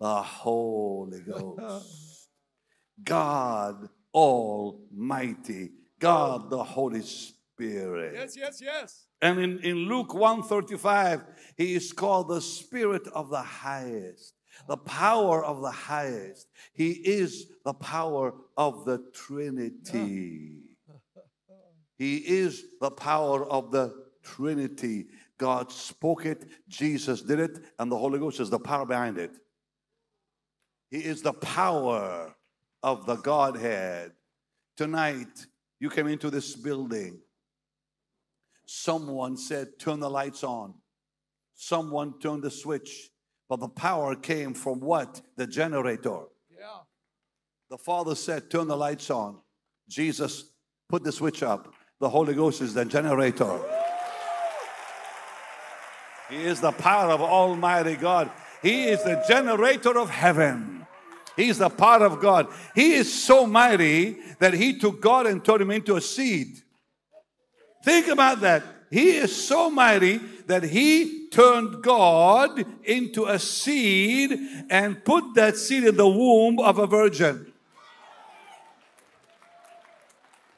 The Holy Ghost. God Almighty. God the Holy Spirit. yes, yes. Yes. And in, in Luke 135, he is called the Spirit of the highest, the power of the highest. He is the power of the Trinity. He is the power of the Trinity. God spoke it, Jesus did it, and the Holy Ghost is the power behind it. He is the power of the Godhead. Tonight, you came into this building. Someone said, Turn the lights on. Someone turned the switch. But the power came from what? The generator. Yeah. The Father said, Turn the lights on. Jesus put the switch up. The Holy Ghost is the generator. He is the power of Almighty God. He is the generator of heaven. He's the power of God. He is so mighty that He took God and turned Him into a seed. Think about that. He is so mighty that He turned God into a seed and put that seed in the womb of a virgin.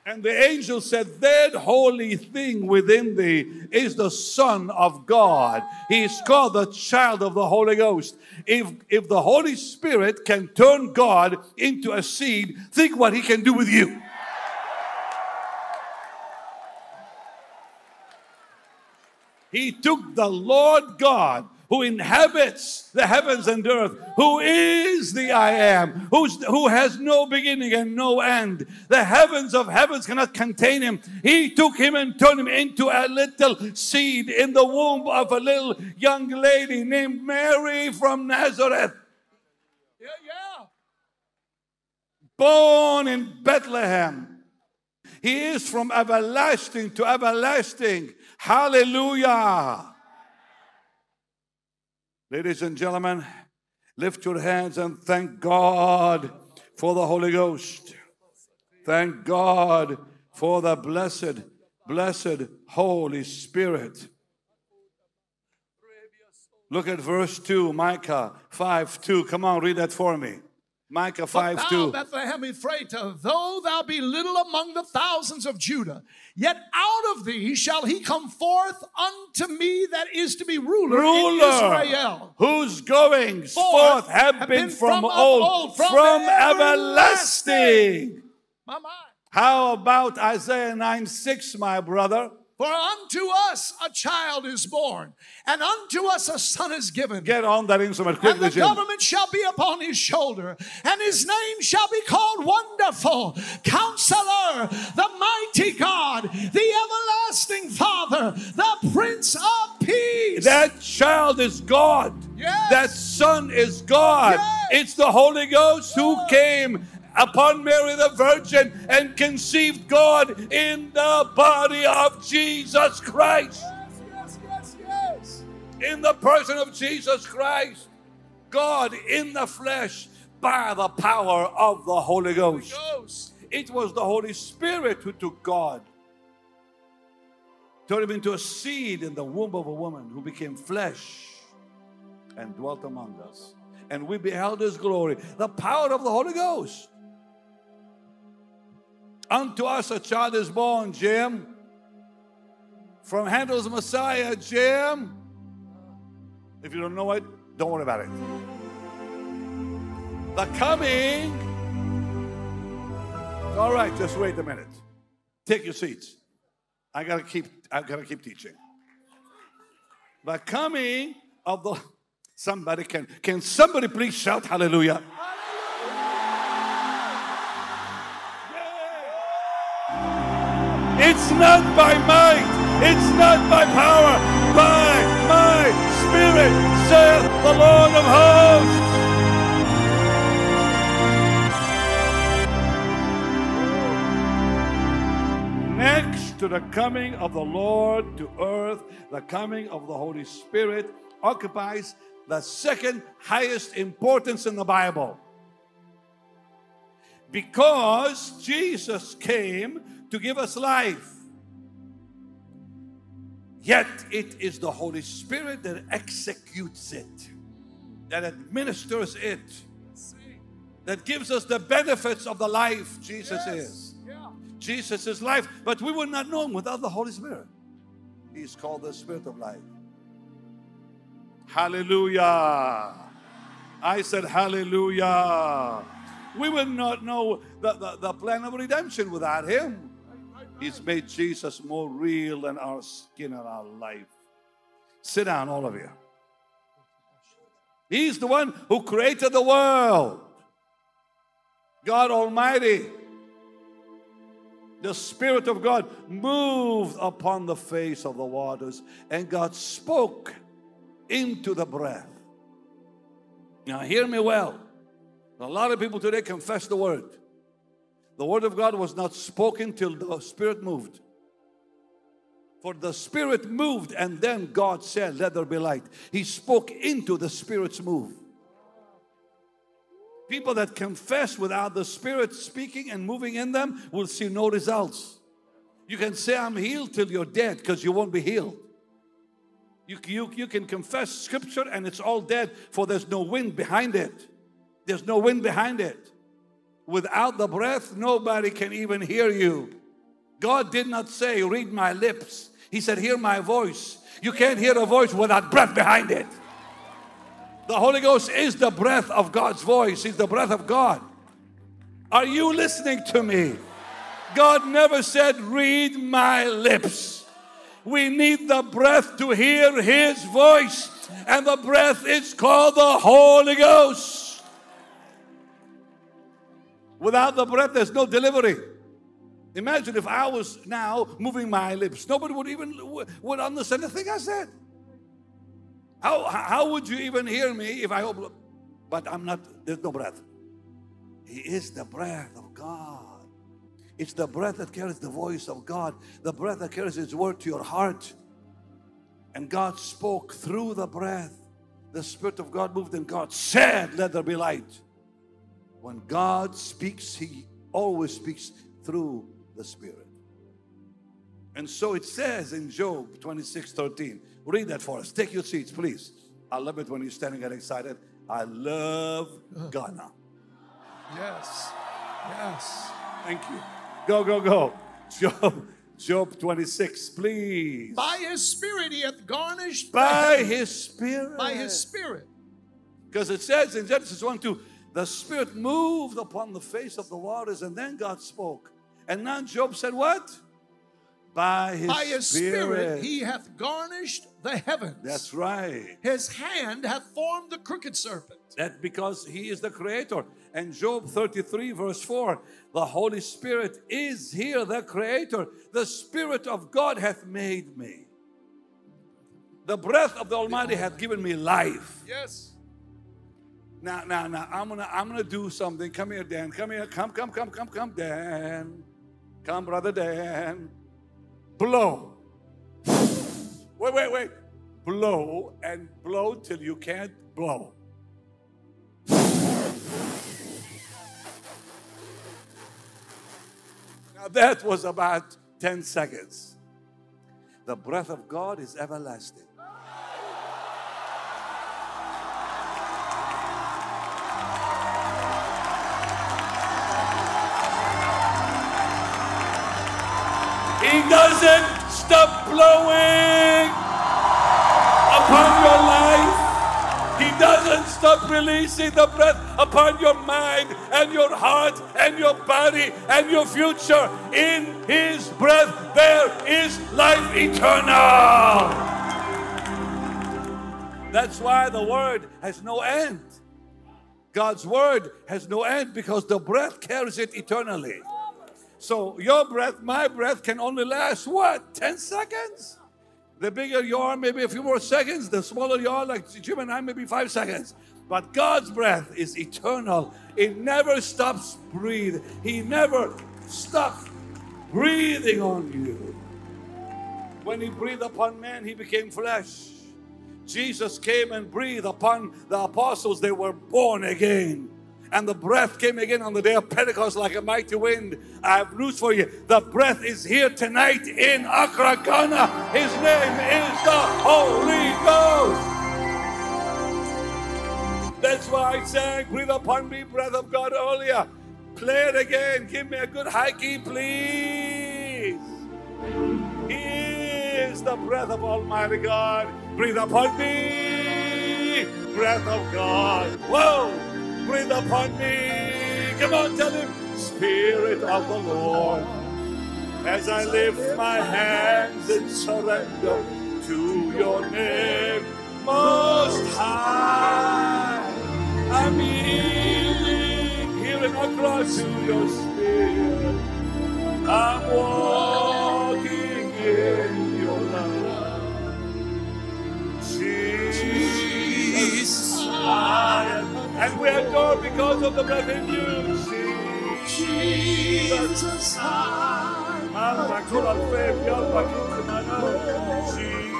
And the angel said, That holy thing within thee is the Son of God. He is called the child of the Holy Ghost. If, if the Holy Spirit can turn God into a seed, think what he can do with you. He took the Lord God who inhabits the heavens and earth, who is the I am, who's, who has no beginning and no end. The heavens of heavens cannot contain him. He took him and turned him into a little seed in the womb of a little young lady named Mary from Nazareth, Yeah, yeah. born in Bethlehem. He is from everlasting to everlasting. Hallelujah. Ladies and gentlemen, lift your hands and thank God for the Holy Ghost. Thank God for the blessed, blessed Holy Spirit. Look at verse 2, Micah 5 2. Come on, read that for me. Micah 5 Thou, 2. Bethlehem Ephratah, though thou be little among the thousands of Judah, yet out of thee shall he come forth unto me that is to be ruler, in Israel. whose goings Forth forth have have been been from from old, old, from, from everlasting. My, my. How about Isaiah 9 6, my brother? For unto us a child is born, and unto us a son is given. Get on that instrument And the government shall be upon his shoulder, and his name shall be called Wonderful, Counselor, the Mighty God, the Everlasting Father, the Prince of Peace. That child is God. Yes. That son is God. Yes. It's the Holy Ghost who came upon Mary the Virgin and conceived God in the body of Jesus Christ. yes, yes, yes. In the person of Jesus Christ. God in the flesh by the power of the Holy Ghost. Ghost. It was the Holy Spirit who took God, turned him into a seed in the womb of a woman who became flesh and dwelt among us. And we beheld his glory, the power of the Holy Ghost. Unto us a child is born, Jim. From Handel's Messiah, Jim. If you don't know it, don't worry about it. The coming all right, just wait a minute. Take your seats. I gotta keep I gotta keep teaching. The coming of the somebody can can somebody please shout hallelujah? It's not by might, it's not by power, by my spirit, saith the Lord of hosts. Next to the coming of the Lord to earth, the coming of the Holy Spirit occupies the second highest importance in the Bible. Because Jesus came to give us life. Yet it is the Holy Spirit that executes it, that administers it, that gives us the benefits of the life Jesus is. Yeah. Jesus is life, but we would not know him without the Holy Spirit. He's called the Spirit of life. Hallelujah. I said, Hallelujah. We would not know the, the, the plan of redemption without him. He's made Jesus more real than our skin and our life. Sit down, all of you. He's the one who created the world. God Almighty the Spirit of God moved upon the face of the waters, and God spoke into the breath. Now, hear me well. A lot of people today confess the word. The word of God was not spoken till the Spirit moved. For the Spirit moved, and then God said, Let there be light. He spoke into the Spirit's move. People that confess without the Spirit speaking and moving in them will see no results. You can say, I'm healed till you're dead because you won't be healed. You, you, you can confess scripture and it's all dead, for there's no wind behind it. There's no wind behind it. Without the breath, nobody can even hear you. God did not say, Read my lips. He said, Hear my voice. You can't hear a voice without breath behind it. The Holy Ghost is the breath of God's voice, He's the breath of God. Are you listening to me? God never said, Read my lips. We need the breath to hear His voice, and the breath is called the Holy Ghost. Without the breath, there's no delivery. Imagine if I was now moving my lips, nobody would even would understand the thing I said. How, how would you even hear me if I hope? But I'm not, there's no breath. He is the breath of God. It's the breath that carries the voice of God, the breath that carries His word to your heart. And God spoke through the breath. The Spirit of God moved, and God said, Let there be light. When God speaks, He always speaks through the Spirit. And so it says in Job 26 13. Read that for us. Take your seats, please. I love it when you're standing and excited. I love Ghana. Yes. Yes. Thank you. Go, go, go. Job, Job 26, please. By his spirit he hath garnished By his spirit. by his spirit. Because it says in Genesis 1 2, the spirit moved upon the face of the waters, and then God spoke. And now Job said, What? By his, By his spirit. spirit. he hath garnished the heavens. That's right. His hand hath formed the crooked serpent. That because he is the creator. And Job 33, verse 4, the Holy Spirit is here, the creator. The Spirit of God hath made me. The breath of the Almighty hath given me life. Yes. Now, now, now, I'm gonna I'm gonna do something. Come here, Dan. Come here. Come, come, come, come, come, Dan. Come, brother Dan. Blow. Wait, wait, wait. Blow and blow till you can't blow. Now that was about 10 seconds. The breath of God is everlasting. He doesn't stop blowing upon your life. He doesn't stop releasing the breath upon your mind and your heart and your body and your future. In His breath, there is life eternal. That's why the Word has no end. God's Word has no end because the breath carries it eternally. So your breath, my breath can only last what? 10 seconds? The bigger you are, maybe a few more seconds. The smaller you are, like Jim and I, maybe five seconds. But God's breath is eternal. It never stops breathing. He never stops breathing on you. When He breathed upon man, He became flesh. Jesus came and breathed upon the apostles. They were born again. And the breath came again on the day of Pentecost like a mighty wind. I have news for you. The breath is here tonight in Accra, Ghana. His name is the Holy Ghost. That's why I sang, Breathe upon me, breath of God earlier. Play it again. Give me a good high key, please. He is the breath of Almighty God. Breathe upon me, breath of God. Whoa! Breathe upon me. Come on, tell him, Spirit of the Lord. As I lift my hands in surrender to your name, most high. I'm yielding here in Accra to your spirit. I'm walking in your love. Jesus, I am. And we adore because of the breath in you. Jesus, I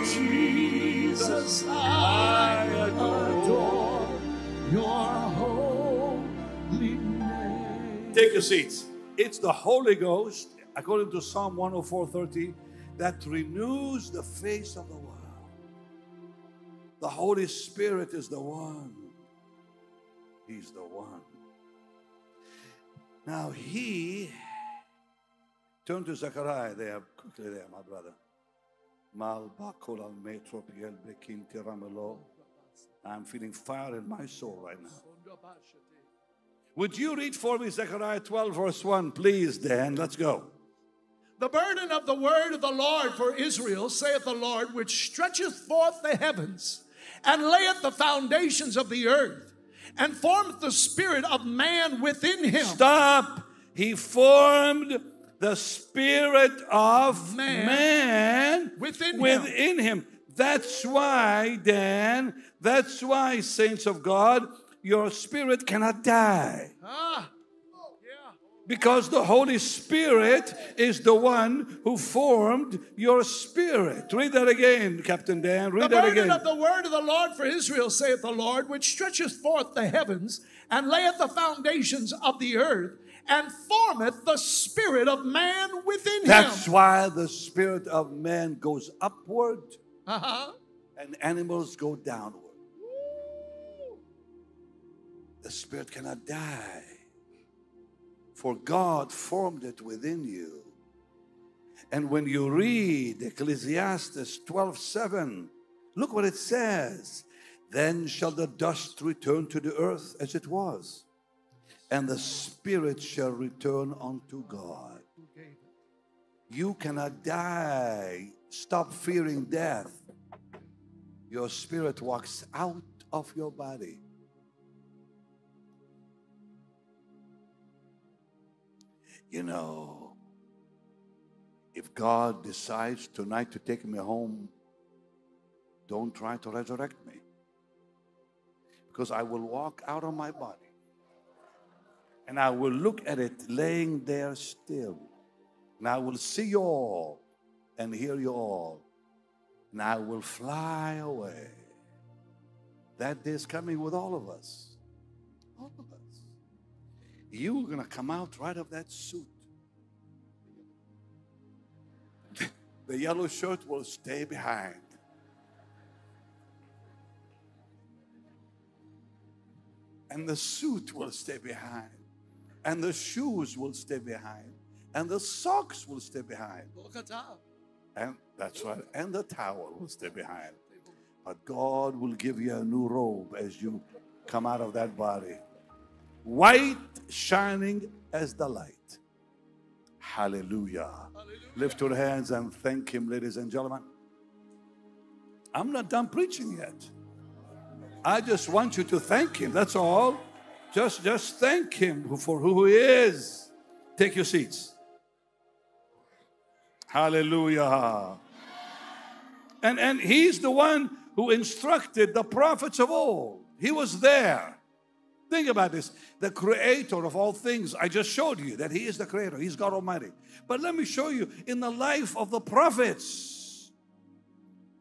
Jesus, I adore. your holy name. Take your seats. It's the Holy Ghost, according to Psalm 104:30, that renews the face of the world. The Holy Spirit is the one. He's the one. Now he turn to Zechariah there, quickly there, my brother. I'm feeling fire in my soul right now. Would you read for me Zechariah 12, verse 1, please, Dan? Let's go. The burden of the word of the Lord for Israel, saith the Lord, which stretcheth forth the heavens and layeth the foundations of the earth and formeth the spirit of man within him. Stop. He formed the spirit of Man man, within him. within him. That's why, Dan, that's why, saints of God, your spirit cannot die. Ah. Because the Holy Spirit is the one who formed your spirit. Read that again, Captain Dan. Read The that again. of the word of the Lord for Israel, saith the Lord, which stretcheth forth the heavens and layeth the foundations of the earth and formeth the spirit of man within That's him. That's why the spirit of man goes upward Uh-huh. and animals go downward. The spirit cannot die, for God formed it within you. And when you read Ecclesiastes 12 7, look what it says. Then shall the dust return to the earth as it was, and the spirit shall return unto God. You cannot die. Stop fearing death. Your spirit walks out of your body. You know, if God decides tonight to take me home, don't try to resurrect me. Because I will walk out of my body and I will look at it laying there still. And I will see you all and hear you all. And I will fly away. That day is coming with all of us. All of us. You are going to come out right of that suit. The yellow shirt will stay behind. And the suit will stay behind. And the shoes will stay behind. And the socks will stay behind. And that's right. And the towel will stay behind. But God will give you a new robe as you come out of that body. White shining as the light. Hallelujah. Lift your hands and thank Him, ladies and gentlemen. I'm not done preaching yet. I just want you to thank Him. That's all. Just, just thank Him for who He is. Take your seats. Hallelujah. And, and He's the one who instructed the prophets of old. He was there. Think about this. The creator of all things. I just showed you that He is the creator. He's God Almighty. But let me show you in the life of the prophets.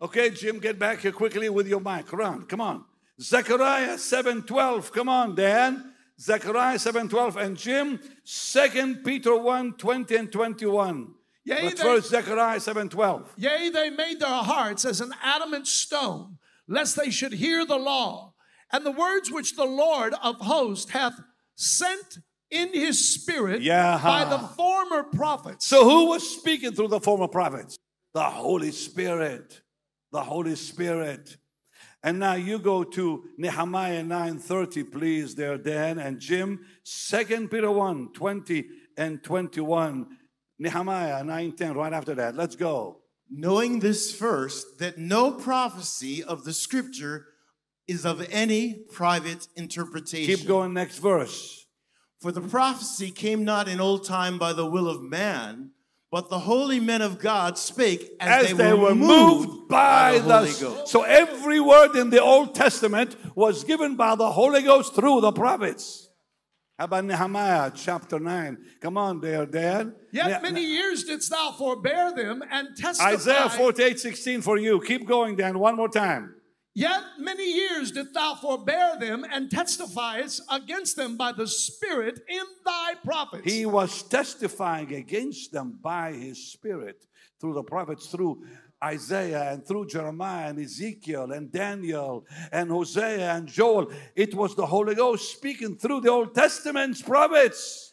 Okay, Jim, get back here quickly with your mic. Run, come on. Zechariah 7:12. Come on, Dan. Zechariah 7:12 and Jim, 2 Peter 1, 20 and 21. Yea, but they- first Zechariah 7:12. Yea, they made their hearts as an adamant stone, lest they should hear the law. And the words which the Lord of hosts hath sent in his spirit Yeah. by the former prophets. So who was speaking through the former prophets? The Holy Spirit. The Holy Spirit. And now you go to Nehemiah 9:30, please, there, Dan and Jim. 2 Peter 1, 20 and 21. Nehemiah 9:10, right after that. Let's go. Knowing this first, that no prophecy of the scripture is of any private interpretation. Keep going, next verse. For the prophecy came not in old time by the will of man, but the holy men of God spake as, As they were moved by the, Holy Ghost. so every word in the Old Testament was given by the Holy Ghost through the prophets. How about Nehemiah chapter 9? Come on there, Dan. Yet Ne- many years didst thou forbear them and testify. Isaiah 48, 16 for you. Keep going, Dan, one more time. Yet many years didst thou forbear them and testifiest against them by the Spirit in thy prophets. He was testifying against them by his spirit through the prophets, through Isaiah and through Jeremiah and Ezekiel and Daniel and Hosea and Joel. It was the Holy Ghost speaking through the Old Testament's prophets.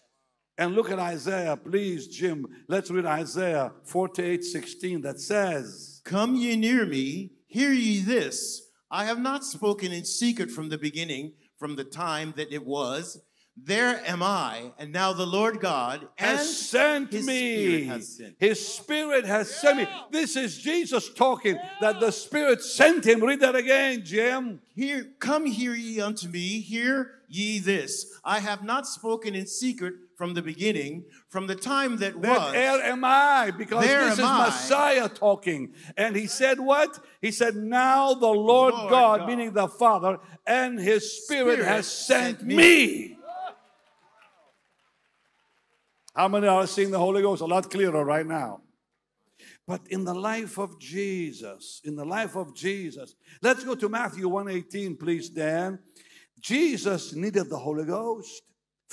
And look at Isaiah, please, Jim. Let's read Isaiah 48 16 that says, Come ye near me, hear ye this. I have not spoken in secret from the beginning, from the time that it was. There am I, and now the Lord God has sent his me. Spirit has sent. His spirit has sent me. This is Jesus talking that the spirit sent him. Read that again, Jim. Hear, come hear ye unto me, hear ye this. I have not spoken in secret from the beginning, from the time that That was. air am I, because There this is I. Messiah talking. And he said what? He said, Now the Lord, Lord God, God. meaning the Father, and his Spirit, Spirit has sent, sent me. me. How many are seeing the Holy Ghost? A lot clearer right now. But in the life of Jesus, in the life of Jesus, let's go to Matthew 118, please, Dan. Jesus needed the Holy Ghost.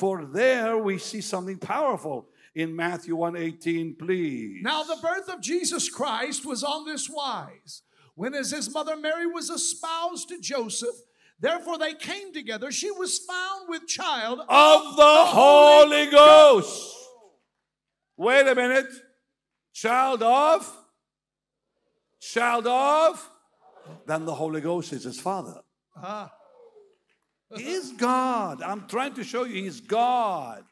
For there we see something powerful in Matthew 118, please. Now, the birth of Jesus Christ was on this wise. When as his mother Mary was espoused to Joseph, therefore they came together, she was found with child of the Holy Ghost. Wait a minute. Child of? Child of? Then the Holy Ghost is his father. Ah. He is God. I'm trying to show you he's God.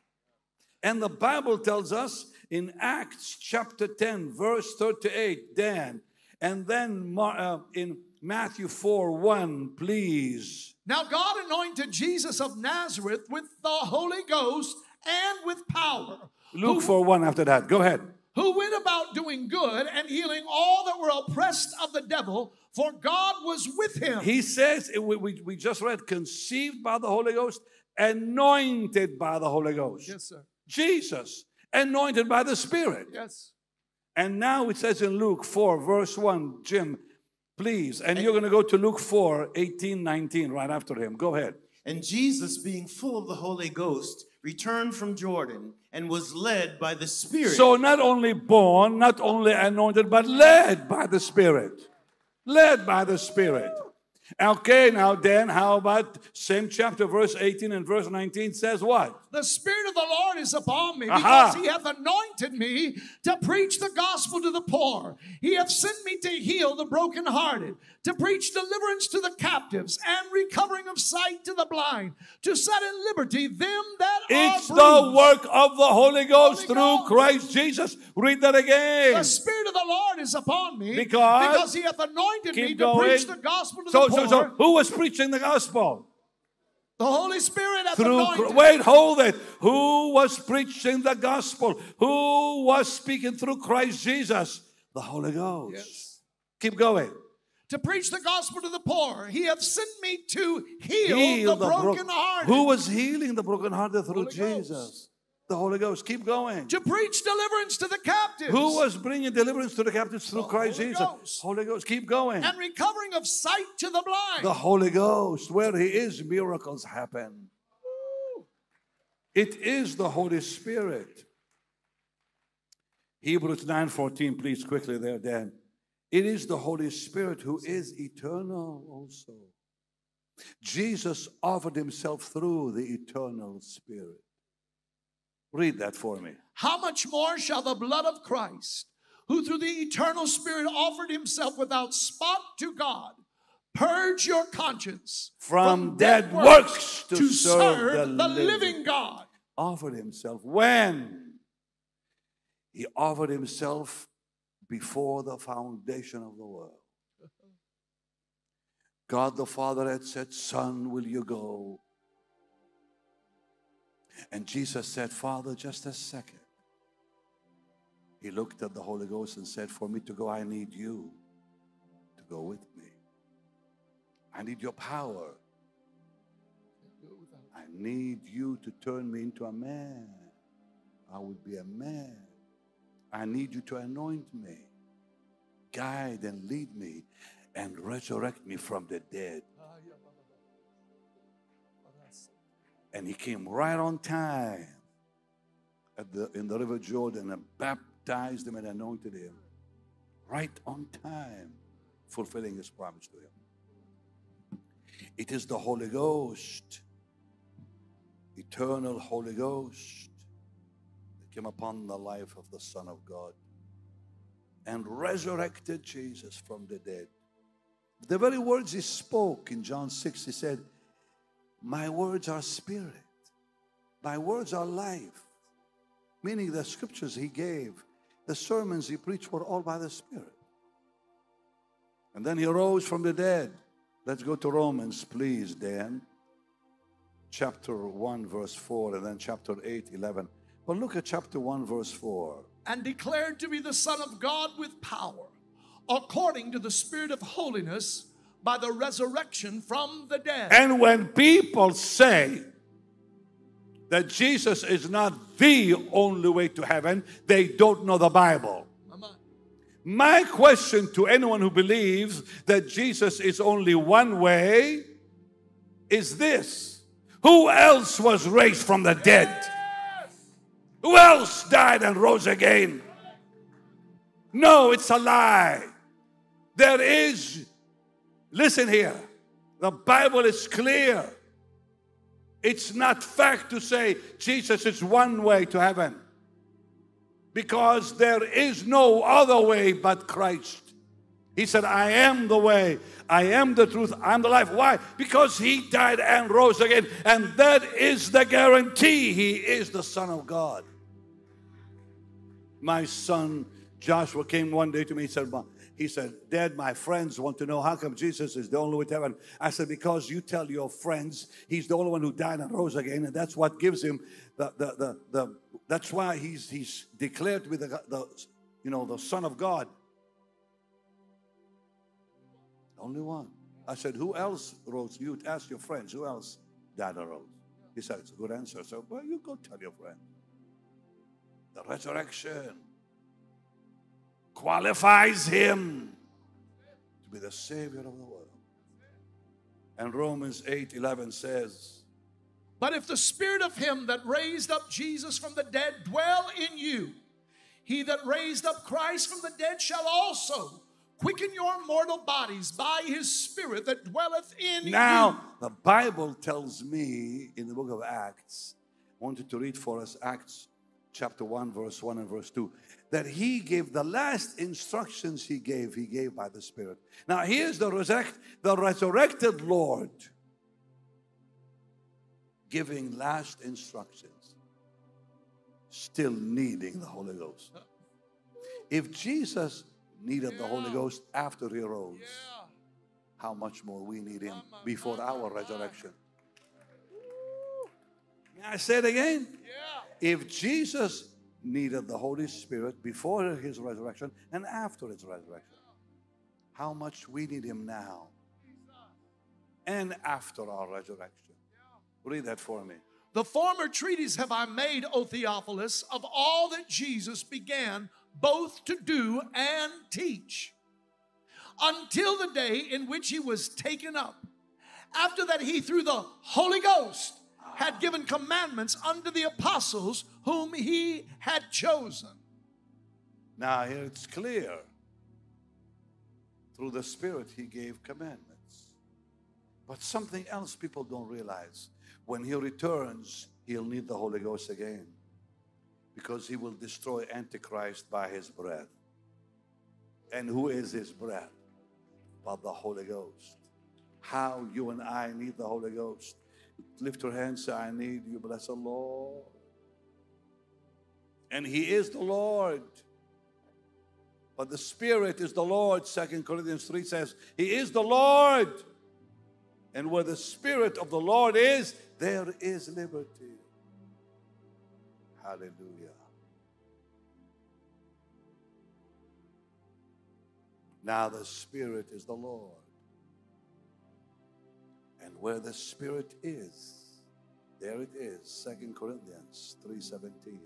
And the Bible tells us in Acts chapter 10, verse 38, Dan, and then Mar- uh, in Matthew 4 1, please. Now God anointed Jesus of Nazareth with the Holy Ghost and with power. Luke who, 4 1 after that. Go ahead. Who went about doing good and healing all that were oppressed of the devil, for God was with him. He says, we, we, we just read, conceived by the Holy Ghost, anointed by the Holy Ghost. yes, sir. Jesus, anointed by the Spirit. Yes. And now it says in Luke 4, verse 1, Jim, please. And you're going to go to Luke 4, 18, 19, right after him. Go ahead. And Jesus, being full of the Holy Ghost, returned from Jordan and was led by the Spirit. So not only born, not only anointed, but led by the Spirit. Led by the Spirit. Okay, now then, how about same chapter, verse 18 and verse 19 says what? The Spirit of the Lord is upon me Aha. because He hath anointed me to preach the gospel to the poor. He hath sent me to heal the brokenhearted, to preach deliverance to the captives, and recovering of sight to the blind, to set at liberty them that It's are It's the work of the Holy Ghost Holy through. Christ Jesus. Read that again. The Spirit of the Lord is upon me Because- because He hath anointed me to going. preach the gospel to So, the so, so, who was preaching the gospel? The Holy Spirit hath Through anointed. wait, hold it. Who was preaching the gospel? Who was speaking through Christ Jesus? The Holy Ghost. Yes. Keep going. to preach the gospel to the poor. He hath sent me to heal, Heal the, bro- brokenhearted. Who was healing the brokenhearted through Holy Jesus? Ghost. The Holy Ghost. Keep going. to preach deliverance to the captives. Who was bringing deliverance to the captives through The Christ Holy Jesus? Ghost. Holy Ghost. Keep going. and recovering of sight to the blind. The Holy Ghost. Where He is, miracles happen. It is the Holy Spirit. Hebrews 9:14, please quickly there, Dan. It is the Holy Spirit who is eternal also. Jesus offered himself through the eternal Spirit. Read that for me. How much more shall the blood of Christ, who through the eternal Spirit offered himself without spot to God, purge your conscience From dead works to serve the living. living God? Offered himself when? He offered himself before the foundation of the world. God the Father had said, Son, will you go? And Jesus said, Father, just a second. He looked at the Holy Ghost and said, For me to go, I need you to go with me. I need your power. I need you to turn me into a man. I will be a man. I need you to anoint me, guide and lead me, and resurrect me from the dead. And he came right on time at the, in the River Jordan and baptized him and anointed him. Right on time, fulfilling his promise to him. It is the Holy Ghost, eternal Holy Ghost, that came upon the life of the Son of God and resurrected Jesus from the dead. The very words he spoke in John 6, he said, My words are spirit, my words are life. Meaning the scriptures he gave, the sermons he preached were all by the Spirit. And then he rose from the dead. Let's go to Romans, please, Dan. Chapter 1, verse 4, and then chapter 8, 11. But look at chapter 1, verse 4. and declared to be the Son of God with power, according to the Spirit of holiness, by the resurrection from the dead. And when people say that Jesus is not the only way to heaven, they don't know the Bible. My question to anyone who believes that Jesus is only one way is this Who else was raised from the dead? Who else died and rose again? No, it's a lie. There is, listen here, the Bible is clear. It's not fact to say Jesus is one way to heaven because there is no other way but Christ. He said, I am the way, I am the truth, I'm the life. Why? Because He died and rose again. And that is the guarantee He is the Son of God. My son Joshua came one day to me. and said, he said, Dad, my friends want to know how come Jesus is the only way to heaven. I said, Because you tell your friends he's the only one who died and rose again, and that's what gives him the the the, the that's why he's he's declared to be the, the you know the Son of God. Only one. I said, Who else rose? You ask your friends, who else died and rose? He said, It's a good answer. So, well, you go tell your friend. The resurrection qualifies him to be the Savior of the world. And Romans 8 11 says, But if the Spirit of Him that raised up Jesus from the dead dwell in you, he that raised up Christ from the dead shall also quicken your mortal bodies by his Spirit that dwelleth in now, you. Now, the Bible tells me in the book of Acts, I wanted to read for us Acts chapter 1, verse 1 and verse 2 that he gave the last instructions he gave, he gave by the Spirit. Now, here's the, resurrect, the resurrected Lord giving last instructions, still needing the Holy Ghost. If Jesus needed the Holy Ghost after he rose, how much more we need him before our resurrection. I say it again. If Jesus needed the Holy Spirit before his resurrection and after his resurrection. How much we need him now and after our resurrection. Read that for me. The former treaties have I made, O Theophilus, of all that Jesus began both to do and teach, until the day in which he was taken up. After that, he, through the Holy Ghost, had given commandments unto the apostles whom he had chosen. Now, it's clear. Through the Spirit, he gave commandments. But something else people don't realize. When he returns, he'll need the Holy Ghost again because he will destroy Antichrist by his breath. And who is his breath? But the Holy Ghost. How you and I need the Holy Ghost. Lift your hands, say, I need you. Bless the Lord. And He is the Lord. But the Spirit is the Lord. Second Corinthians 3 says, He is the Lord. And where the Spirit of the Lord is, there is liberty. Hallelujah. Now the Spirit is the Lord. Where the Spirit is, there it is, Second Corinthians 3:17.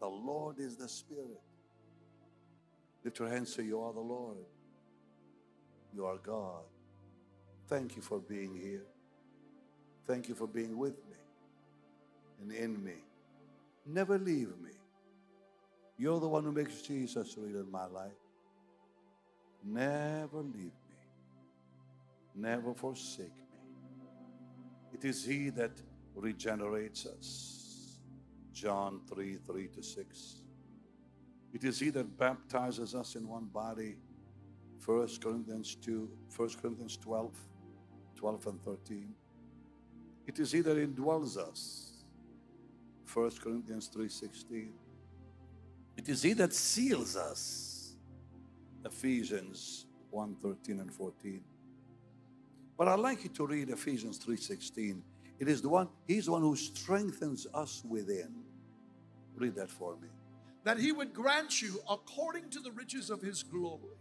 The Lord is the Spirit. Lift your hands, say, You are the Lord. You are God. Thank you for being here. Thank you for being with me and in me. Never leave me. You're the one who makes Jesus real in my life. Never leave me. Never forsake me. It is He that regenerates us. John 3 3 to 6. It is He that baptizes us in one body. 1 Corinthians 2, 1 Corinthians 12, 12 and 13. It is He that indwells us. 1 Corinthians 3 16. It is He that seals us. Ephesians 1 13 and 14. But I'd like you to read Ephesians 3:16. It is the one, He's the one who strengthens us within. Read that for me. That he would grant you, according to the riches of his glory,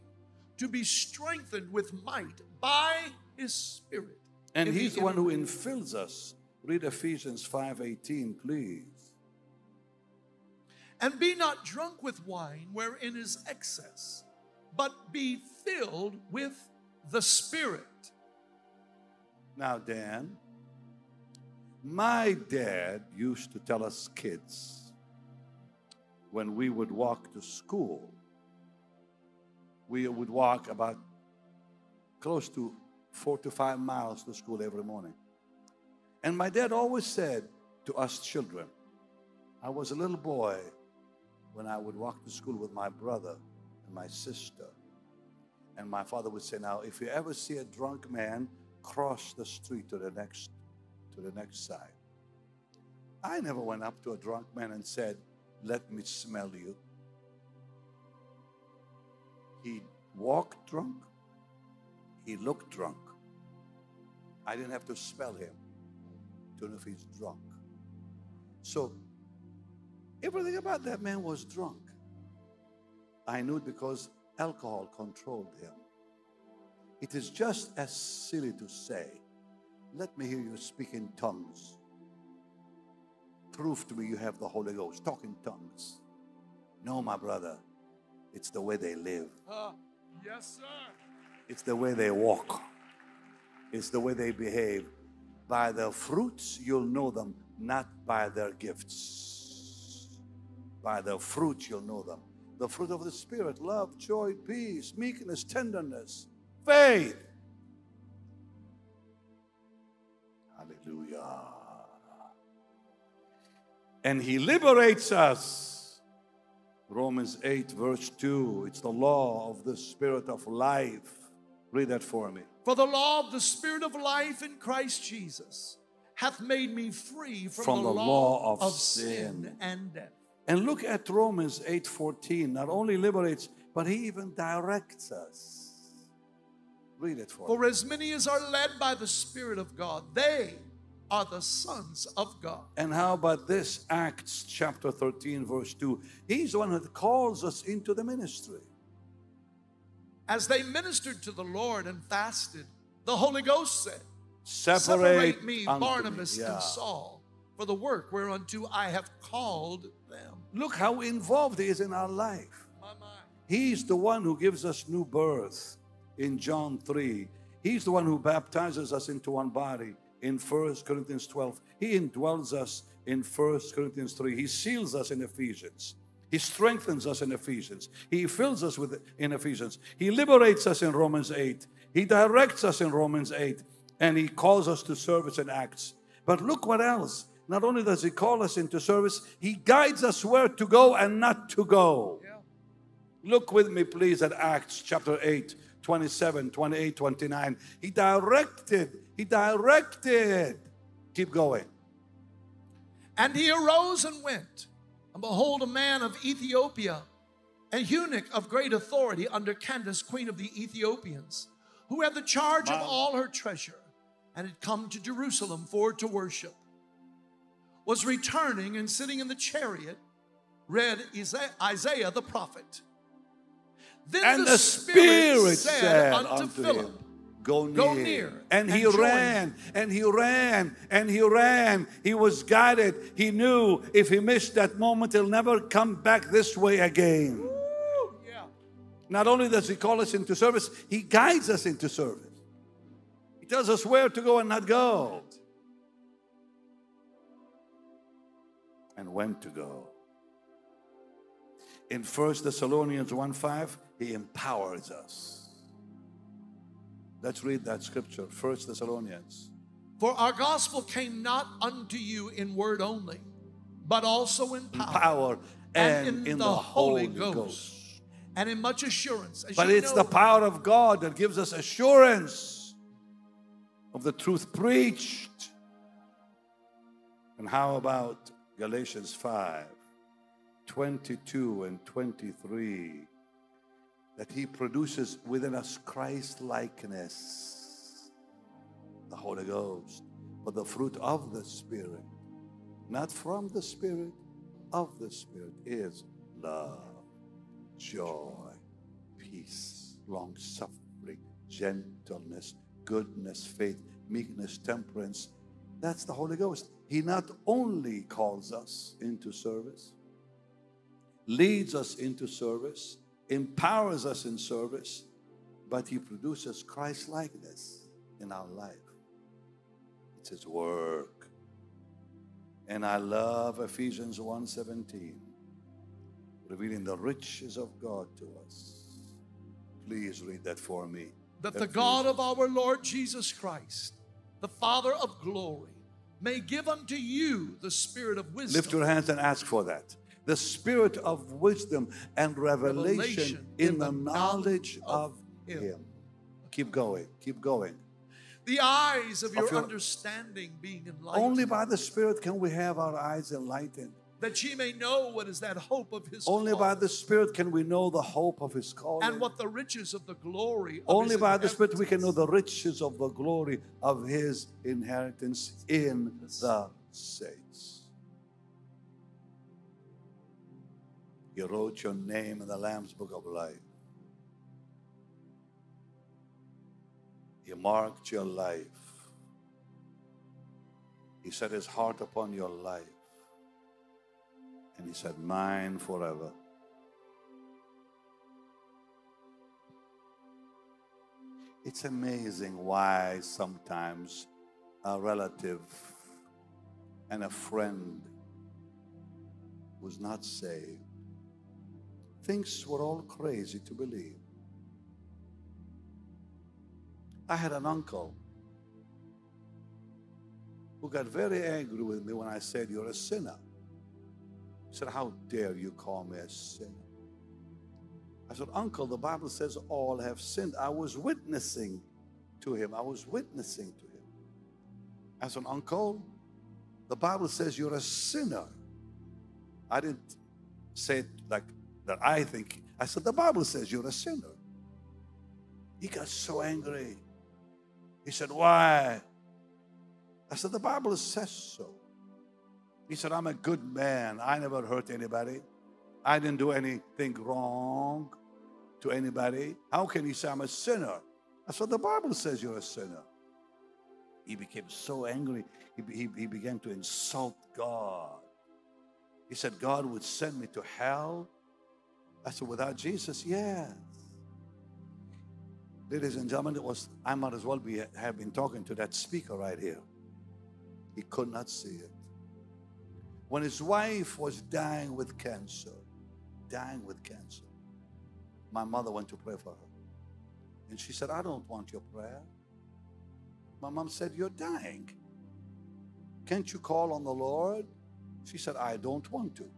to be strengthened with might by his Spirit. And He's the one who infills us. Read Ephesians 5:18, please. And be not drunk with wine, wherein is excess, but be filled with the Spirit. Now, Dan, my dad used to tell us kids when we would walk to school, we would walk about close to four to five miles to school every morning. And my dad always said to us children, I was a little boy when I would walk to school with my brother and my sister. And my father would say, Now, if you ever see a drunk man, cross the street to the next to the next side. I never went up to a drunk man and said, Let me smell you. He walked drunk, he looked drunk. I didn't have to smell him to know if he's drunk. So everything about that man was drunk. I knew it because alcohol controlled him. It is just as silly to say, Let me hear you speak in tongues. Prove to me you have the Holy Ghost. Talk in tongues. No, my brother. It's the way they live, Uh, yes, sir. it's the way they walk, it's the way they behave. By their fruits, you'll know them, not by their gifts. By their fruit, you'll know them. The fruit of the Spirit love, joy, peace, meekness, tenderness, faith. Hallelujah. And He liberates us. Romans 8, verse 2. It's the law of the Spirit of life. Read that for me. For the law of the Spirit of life in Christ Jesus hath made me free from, From the, the law, of of sin. sin and death. And look at Romans 8:14. Not only liberates, but he even directs us. Read it for, For as many as are led by the Spirit of God, they are the sons of God. And how about this Acts chapter 13, verse 2? He's the one that calls us into the ministry. As they ministered to the Lord and fasted, the Holy Ghost said, Separate, Separate me, Barnabas me. Yeah. and Saul, for the work whereunto I have called them. Look how involved he is in our life. My, my. He's the one who gives us new birth in John 3. He's the one who baptizes us into one body in 1 Corinthians 12. He indwells us in 1 Corinthians 3. He seals us in Ephesians. He strengthens us in Ephesians. He fills us with in Ephesians. He liberates us in Romans 8. He directs us in Romans 8. And he calls us to service in Acts. But look what else. Not only does he call us into service, he guides us where to go and not to go. Yeah. Look with me, please, at Acts chapter 8, 27, 28, 29. He directed, he directed. Keep going. And he arose and went. And behold, a man of Ethiopia, a eunuch of great authority under Candace, queen of the Ethiopians, who had the charge of all her treasure, and had come to Jerusalem for to worship, was returning and sitting in the chariot, read Isa- Isaiah the prophet. Then And the, the Spirit said, said unto, unto Philip, him, Go near. Go near And he join ran, and he ran, and he ran. He was guided. He knew if he missed that moment, he'll never come back this way again. Woo, yeah. Not only does he call us into service, he guides us into service. He tells us where to go and not go. And when to go. In 1 Thessalonians 1 5, he empowers us. Let's read that scripture, First Thessalonians. For our gospel came not unto you in word only, but also in power, Power and, in, the, Holy Ghost. Ghost, and in much assurance. As But it's know, the power of God that gives us assurance of the truth preached. And how about Galatians 5 22 and 23? That He produces within us Christ likeness, the Holy Ghost, but the fruit of the Spirit, not from the Spirit, of the Spirit, is love joy, peace, long suffering, gentleness, goodness, faith, meekness, temperance. That's the Holy Ghost. He not only calls us into service, leads us into service, empowers us in service, but He produces Christ likeness in our life. It's His work. And I love Ephesians 1:17 revealing the riches of God to us. Please read that for me. that the God of our Lord Jesus Christ, the Father of glory, may give unto you the spirit of wisdom. Lift your hands and ask for that. The spirit of wisdom and revelation, Revelation in the knowledge of him. him. Keep going, keep going. The eyes of your, your- understanding being enlightened. Only by the Spirit can we have our eyes enlightened. that ye may know what is that hope of his Only by the Spirit can we know the hope of His calling. and what the riches of the glory of Only by the Spirit we can know the riches of the glory of His inheritance in the saints. He wrote your name in the Lamb's Book of Life. He marked your life. He set His heart upon your life. And He said, Mine forever. It's amazing why sometimes a relative and a friend who's not saved thinks we're all crazy to believe. I had an uncle who got very angry with me when I said, You're a sinner. He said, How dare you call me a sinner? I said, Uncle, the Bible says all have sinned. I was witnessing to him. I was witnessing to him. I said, Uncle, the Bible says you're a sinner. I didn't say it like that I think. I said, The Bible says you're a sinner. He got so angry. He said, Why? I said, The Bible says so. He said, I'm a good man. I never hurt anybody. I didn't do anything wrong to anybody. How can you say I'm a sinner? I said, the Bible says you're a sinner. He became so angry, he, he, he began to insult God. He said, God would send me to hell. I said, without Jesus, yes. Ladies and gentlemen, it was I might as well be have been talking to that speaker right here. He could not see it. When his wife was dying with cancer, dying with cancer, my mother went to pray for her. And she said, I don't want your prayer. My mom said, You're dying. Can't you call on the Lord? She said, I don't want to.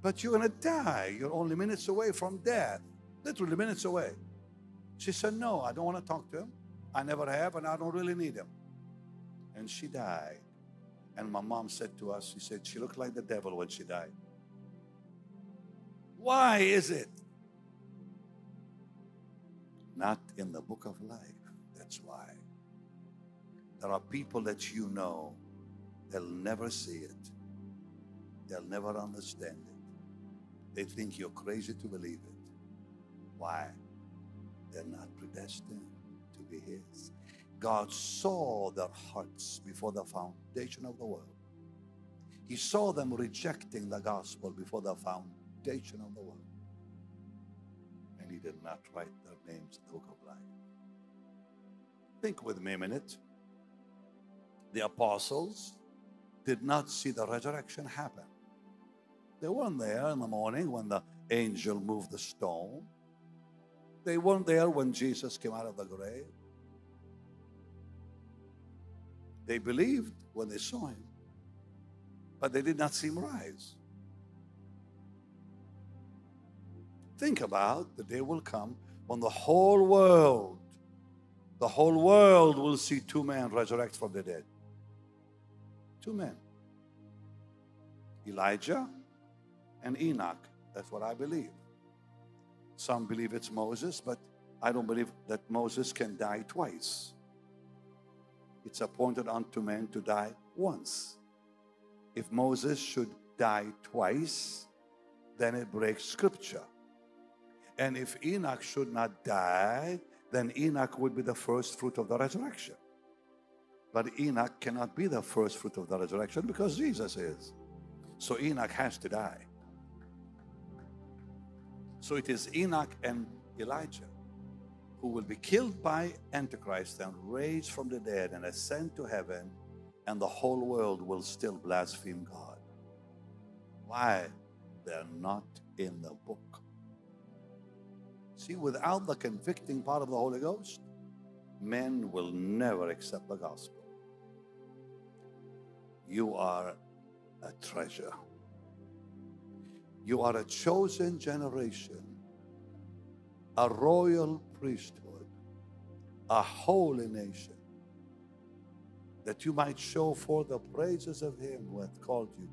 But you're going to die. You're only minutes away from death, literally minutes away. She said, No, I don't want to talk to him. I never have, and I don't really need him. And she died. And my mom said to us, She said, She looked like the devil when she died. Why is it? Not in the book of life. That's why. There are people that you know, they'll never see it, they'll never understand. They think you're crazy to believe it. Why? They're not predestined to be His. God saw their hearts before the foundation of the world. He saw them rejecting the gospel before the foundation of the world. And He did not write their names in the book of life. Think with me a minute. The apostles did not see the resurrection happen. They weren't there in the morning when the angel moved the stone. They weren't there when Jesus came out of the grave. They believed when they saw him, but they did not see him rise. Think about the day will come when the whole world, the whole world will see two men resurrect from the dead. Two men. Elijah and Enoch. That's what I believe. Some believe it's Moses, but I don't believe that Moses can die twice. It's appointed unto men to die once. If Moses should die twice, then it breaks scripture. And if Enoch should not die, then Enoch would be the first fruit of the resurrection. But Enoch cannot be the first fruit of the resurrection because Jesus is. So Enoch has to die. So it is Enoch and Elijah who will be killed by Antichrist and raised from the dead and ascend to heaven, and the whole world will still blaspheme God. Why? They're not in the book. See, without the convicting part of the Holy Ghost, men will never accept the gospel. You are a treasure. You are a chosen generation, a royal priesthood, a holy nation, that you might show forth the praises of him who hath called you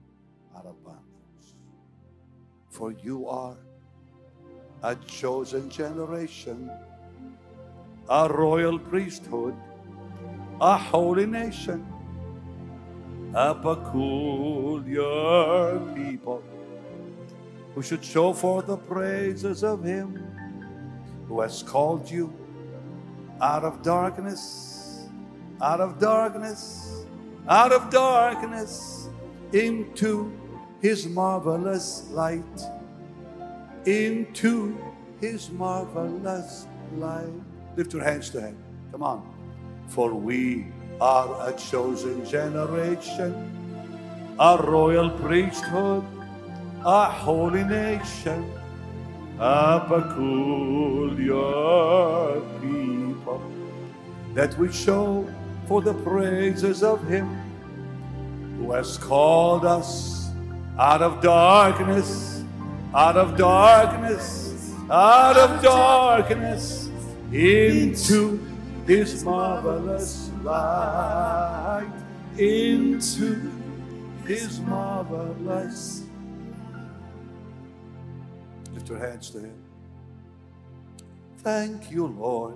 out of bondage. For you are a chosen generation, a royal priesthood, a holy nation, a peculiar people who should show forth the praises of him who has called you out of darkness, out of darkness, out of darkness into his marvelous light, into his marvelous light. Lift your hands to him. Come on. For we are a chosen generation, a royal priesthood, a holy nation, a peculiar people, that we show for the praises of Him who has called us out of darkness, out of darkness, out of darkness into His marvelous light, into His marvelous. Lift your hands to Him. Thank you, Lord,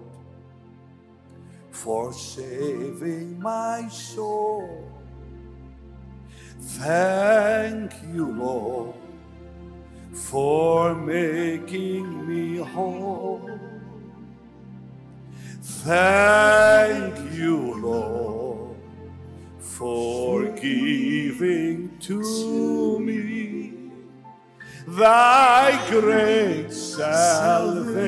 for saving my soul. Thank you, Lord, for making me whole. Thank you, Lord, for giving to me thy great salvation,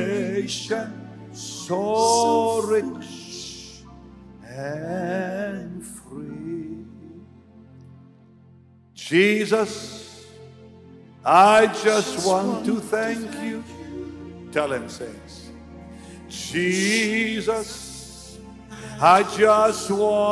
so rich and free. Jesus, I just want to thank you. Tell him, saints. Jesus, I just want